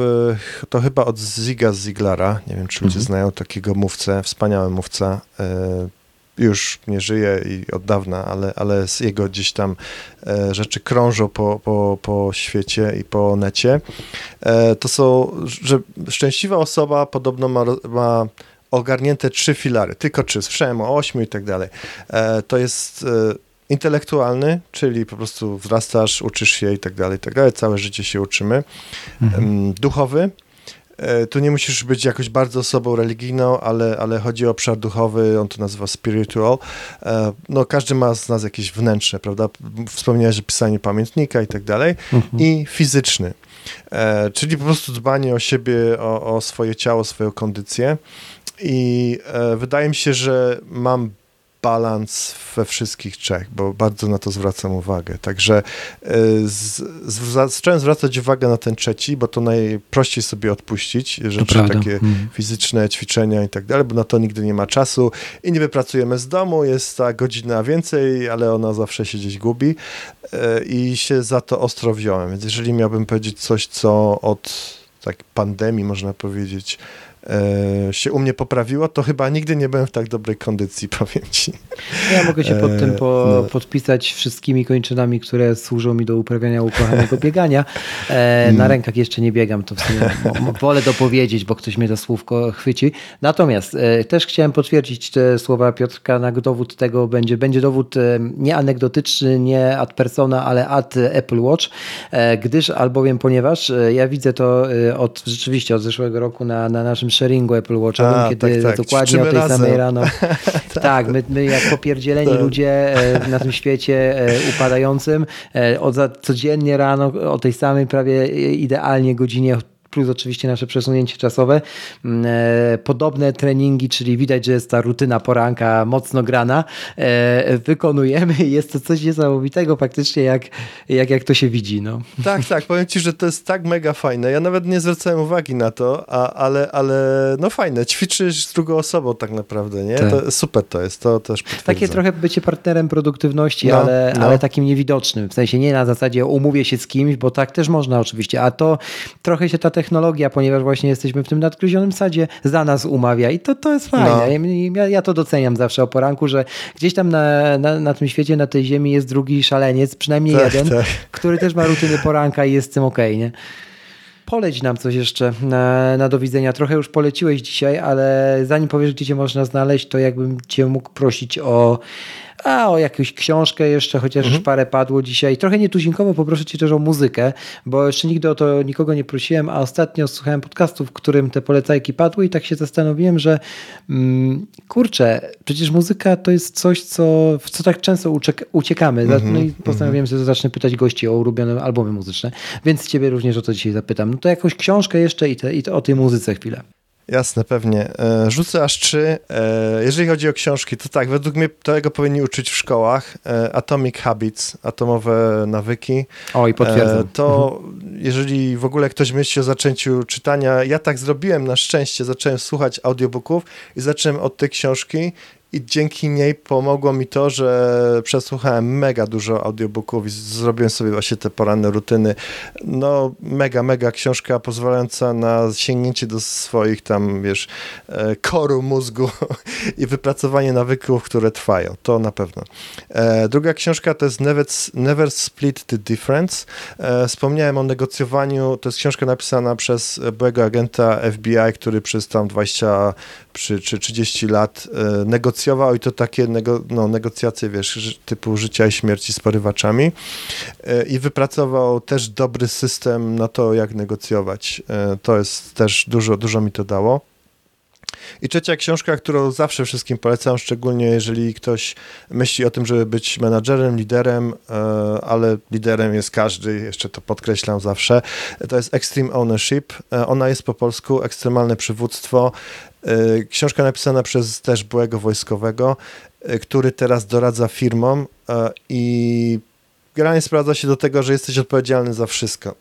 [SPEAKER 2] to chyba od Ziga Ziglara, nie wiem czy ludzie znają takiego mówcę, wspaniały mówca, e, już nie żyje i od dawna, ale, ale z jego gdzieś tam e, rzeczy krążą po, po, po świecie i po necie. E, To są, że szczęśliwa osoba podobno ma, ma ogarnięte trzy filary, tylko trzy, słyszałem o ośmiu i tak dalej. To jest intelektualny, czyli po prostu wzrastasz, uczysz się i tak dalej, i tak dalej, całe życie się uczymy. Em, Duchowy, e, tu nie musisz być jakoś bardzo osobą religijną, ale, ale chodzi o obszar duchowy, on to nazywa spiritual. E, No każdy ma z nas jakieś wnętrzne, prawda? Wspomniałeś, że pisanie pamiętnika i tak dalej. I fizyczny, e, czyli po prostu dbanie o siebie, o, o swoje ciało, swoją kondycję. I wydaje mi się, że mam balans we wszystkich trzech, bo bardzo na to zwracam uwagę. Także e, z, z, zacząłem zwracać uwagę na ten trzeci, bo to najprościej sobie odpuścić, rzeczy takie
[SPEAKER 1] Mhm.
[SPEAKER 2] fizyczne, ćwiczenia i tak dalej, bo na to nigdy nie ma czasu i nie wypracujemy z domu, jest ta godzina więcej, ale ona zawsze się gdzieś gubi e, i się za to ostro wziąłem. Więc jeżeli miałbym powiedzieć coś, co od tak pandemii, można powiedzieć, się u mnie poprawiło, to chyba nigdy nie byłem w tak dobrej kondycji, powiem ci.
[SPEAKER 1] Ja mogę się pod tym po,
[SPEAKER 2] E, no.
[SPEAKER 1] podpisać wszystkimi kończynami, które służą mi do uprawiania ukochanego biegania. E,
[SPEAKER 2] Mm.
[SPEAKER 1] na rękach jeszcze nie biegam, to w sumie wolę dopowiedzieć, bo ktoś mnie to słówko chwyci. Natomiast e, też chciałem potwierdzić te słowa Piotrka, na dowód tego będzie, będzie dowód e, nie anegdotyczny, nie ad persona, ale ad Apple Watch, e, gdyż albowiem, ponieważ e, ja widzę to e, od rzeczywiście od zeszłego roku na, na naszym sharingu Apple Watchowym,
[SPEAKER 2] A,
[SPEAKER 1] kiedy
[SPEAKER 2] tak, tak.
[SPEAKER 1] dokładnie o tej
[SPEAKER 2] Ćwiczymy
[SPEAKER 1] samej
[SPEAKER 2] razem.
[SPEAKER 1] rano. tak, my, my jak popierdzieleni
[SPEAKER 2] Tak.
[SPEAKER 1] ludzie e, na tym świecie e, upadającym, e, od codziennie rano o tej samej prawie idealnie godzinie plus oczywiście nasze przesunięcie czasowe. Mm, E, podobne treningi, czyli widać, że jest ta rutyna poranka mocno grana, e, wykonujemy i jest to coś niesamowitego faktycznie, jak, jak, jak to się widzi. No.
[SPEAKER 2] Tak, tak, powiem ci, że to jest tak mega fajne. Ja nawet nie zwracałem uwagi na to, a, ale, ale no fajne. Ćwiczysz z drugą osobą tak naprawdę, nie?
[SPEAKER 1] Tak.
[SPEAKER 2] To, super to jest, to też potwierdzam.
[SPEAKER 1] Takie trochę bycie partnerem produktywności,
[SPEAKER 2] No,
[SPEAKER 1] ale,
[SPEAKER 2] no.
[SPEAKER 1] ale takim niewidocznym. W sensie nie na zasadzie umówię się z kimś, bo tak też można oczywiście, a to trochę się ta technologia, ponieważ właśnie jesteśmy w tym nadgryzionym sadzie, za nas umawia i to, to jest fajne. Ja, ja to doceniam zawsze o poranku, że gdzieś tam na, na, na tym świecie, na tej ziemi jest drugi szaleniec, przynajmniej
[SPEAKER 2] Tak,
[SPEAKER 1] jeden,
[SPEAKER 2] tak.
[SPEAKER 1] który też ma rutyny poranka i jest z tym okej, nie? Poleć nam coś jeszcze na, na do widzenia. Trochę już poleciłeś dzisiaj, ale zanim powiesz, gdzie cię można znaleźć, to jakbym cię mógł prosić o A o jakąś książkę jeszcze, chociaż mhm. parę padło dzisiaj. Trochę nietuzinkowo poproszę cię też o muzykę, bo jeszcze nigdy o to nikogo nie prosiłem, a ostatnio słuchałem podcastu, w którym te polecajki padły i tak się zastanowiłem, że mm, kurczę, przecież muzyka to jest coś, co, w co tak często uciekamy. Mhm. No i postanowiłem, że zacznę pytać gości o ulubione albumy muzyczne, więc ciebie również o to dzisiaj zapytam. No to jakąś książkę jeszcze i, te, i o tej muzyce chwilę.
[SPEAKER 2] Jasne, pewnie. E, rzucę aż trzy. E, jeżeli chodzi o książki, to tak, według mnie tego powinni uczyć w szkołach. E, Atomic Habits, atomowe nawyki.
[SPEAKER 1] O, i potwierdzam.
[SPEAKER 2] To mhm. jeżeli w ogóle ktoś myśli o zaczęciu czytania, ja tak zrobiłem na szczęście, zacząłem słuchać audiobooków i zacząłem od tej książki i dzięki niej pomogło mi to, że przesłuchałem mega dużo audiobooków i zrobiłem sobie właśnie te poranne rutyny. No, mega, mega książka pozwalająca na sięgnięcie do swoich tam, wiesz, e, koru mózgu i wypracowanie nawyków, które trwają. To na pewno. E, druga książka to jest Never, Never Split the Difference. E, wspomniałem o negocjowaniu. To jest książka napisana przez byłego agenta FBI, który przez tam 20 czy, czy 30 lat negocjował negocjował i to takie nego, no, negocjacje, wiesz, typu życia i śmierci z porywaczami e, i wypracował też dobry system na to, jak negocjować. E, to jest też dużo, dużo mi to dało. I trzecia książka, którą zawsze wszystkim polecam, szczególnie jeżeli ktoś myśli o tym, żeby być menadżerem, liderem, e, ale liderem jest każdy, jeszcze to podkreślam zawsze, to jest Extreme Ownership. Ona jest po polsku Ekstremalne Przywództwo. E, książka napisana przez też byłego wojskowego, e, który teraz doradza firmom e, i generalnie sprawdza się do tego, że jesteś odpowiedzialny za wszystko.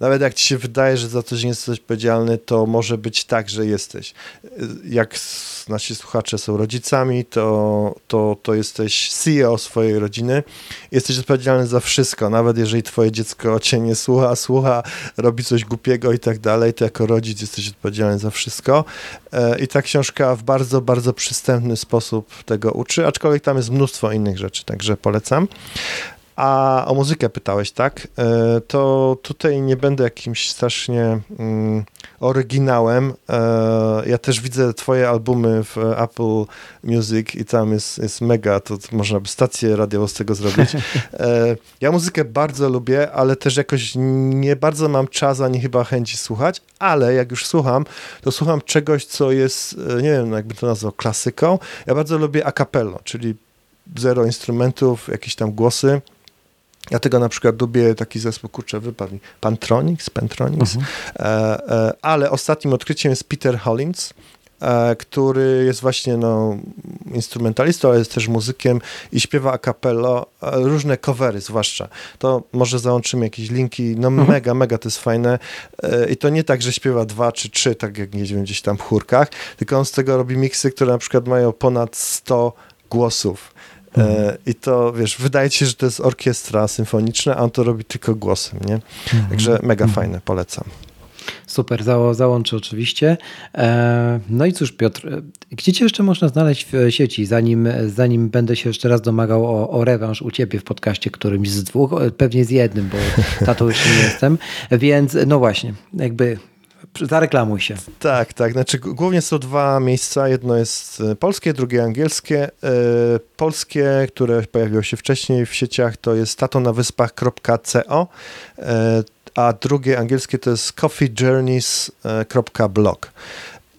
[SPEAKER 2] Nawet jak ci się wydaje, że za coś nie jesteś odpowiedzialny, to może być tak, że jesteś. Jak nasi słuchacze są rodzicami, to, to, to jesteś CEO swojej rodziny. Jesteś odpowiedzialny za wszystko, nawet jeżeli twoje dziecko cię nie słucha, słucha, robi coś głupiego i tak dalej, to jako rodzic jesteś odpowiedzialny za wszystko. E, I ta książka w bardzo, bardzo przystępny sposób tego uczy, aczkolwiek tam jest mnóstwo innych rzeczy, także polecam. A o muzykę pytałeś, tak? E, to tutaj nie będę jakimś strasznie mm, oryginałem. E, ja też widzę twoje albumy w Apple Music i tam jest, jest mega, to można by stację radiową z tego zrobić. E, ja muzykę bardzo lubię, ale też jakoś nie bardzo mam czas ani chyba chęci słuchać, ale jak już słucham, to słucham czegoś, co jest, nie wiem, jakby to nazwał, klasyką. Ja bardzo lubię a cappello, czyli zero instrumentów, jakieś tam głosy ja tego na przykład lubię taki zespół, kurczę, wypadł Pantronix, mhm. e, e, ale ostatnim odkryciem jest Peter Hollins, e, który jest właśnie no, instrumentalistą, ale jest też muzykiem i śpiewa a cappello, różne covery zwłaszcza. To może załączymy jakieś linki, no mhm. mega, mega to jest fajne i to nie tak, że śpiewa dwa czy trzy, tak jak nie wiem, gdzieś tam w chórkach, tylko on z tego robi miksy, które na przykład mają ponad 100 głosów. E, I to, wiesz, wydaje ci się, że to jest orkiestra symfoniczna, a on to robi tylko głosem, nie? Mhm. Także mega mhm. fajne, polecam.
[SPEAKER 1] Super, za, załączę oczywiście. E, no i cóż, Piotr, gdzie cię jeszcze można znaleźć w sieci, zanim, zanim będę się jeszcze raz domagał o, o rewanż u ciebie w podcaście którymś z dwóch, pewnie z jednym, bo tato już nie jestem. Więc no właśnie, jakby Zareklamuj się.
[SPEAKER 2] Tak, tak. Znaczy, głównie są dwa miejsca. Jedno jest e, polskie, drugie angielskie. E, polskie, które pojawiło się wcześniej w sieciach, to jest tatonawyspach.co, e, a drugie angielskie to jest coffeejourneys.blog.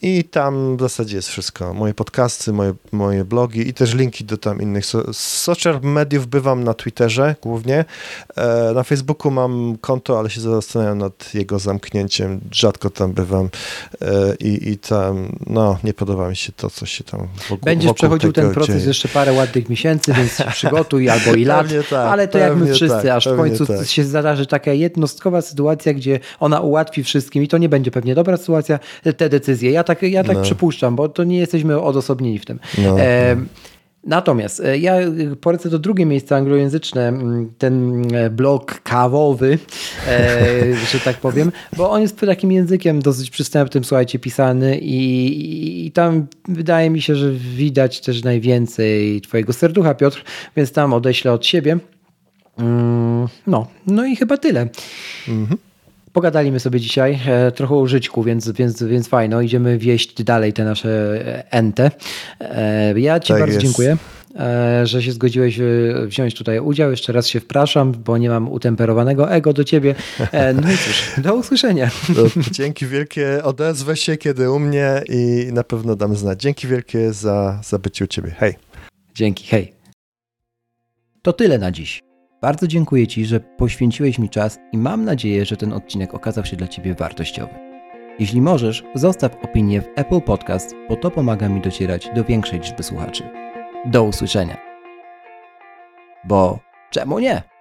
[SPEAKER 2] I tam w zasadzie jest wszystko. Moje podcasty, moje, moje blogi i też linki do tam innych. Z social mediów bywam na Twitterze głównie. E, na Facebooku mam konto, ale się zastanawiam nad jego zamknięciem. Rzadko tam bywam e, i, i tam, no, nie podoba mi się to, co się tam
[SPEAKER 1] wokół, Będziesz wokół przechodził ten proces dzieje. jeszcze parę ładnych miesięcy, więc przygotuj albo i lat, tak, ale to jak my wszyscy, tak, aż w końcu tak. się zdarzy taka jednostkowa sytuacja, gdzie ona ułatwi wszystkim i to nie będzie pewnie dobra sytuacja, te decyzje. Ja tak tak, ja tak no. przypuszczam, bo to nie jesteśmy odosobnieni w tym. No, e. Natomiast e, ja polecę to drugie miejsce anglojęzyczne, ten e, blog kawowy, e, że tak powiem, bo on jest takim językiem dosyć przystępnym, słuchajcie, pisany i, i, tam wydaje mi się, że widać też najwięcej twojego serducha, Piotr, więc tam odeślę od siebie. Mm, no, no i chyba tyle. Mhm. Pogadaliśmy sobie dzisiaj e, trochę o żyćku, więc, więc, więc fajno. Idziemy wieść dalej te nasze ente. E, ja Ci tak bardzo jest. dziękuję e, że się zgodziłeś e, wziąć tutaj udział. Jeszcze raz się wpraszam, bo nie mam utemperowanego ego do ciebie. E, no i cóż, do usłyszenia.
[SPEAKER 2] dzięki wielkie, odezwę się kiedy u mnie i na pewno dam znać. Dzięki wielkie za, za bycie u ciebie. Hej.
[SPEAKER 1] Dzięki, hej. To tyle na dziś. Bardzo dziękuję Ci, że poświęciłeś mi czas i mam nadzieję, że ten odcinek okazał się dla Ciebie wartościowy. Jeśli możesz, zostaw opinię w Apple Podcast, bo to pomaga mi docierać do większej liczby słuchaczy. Do usłyszenia. Bo czemu nie?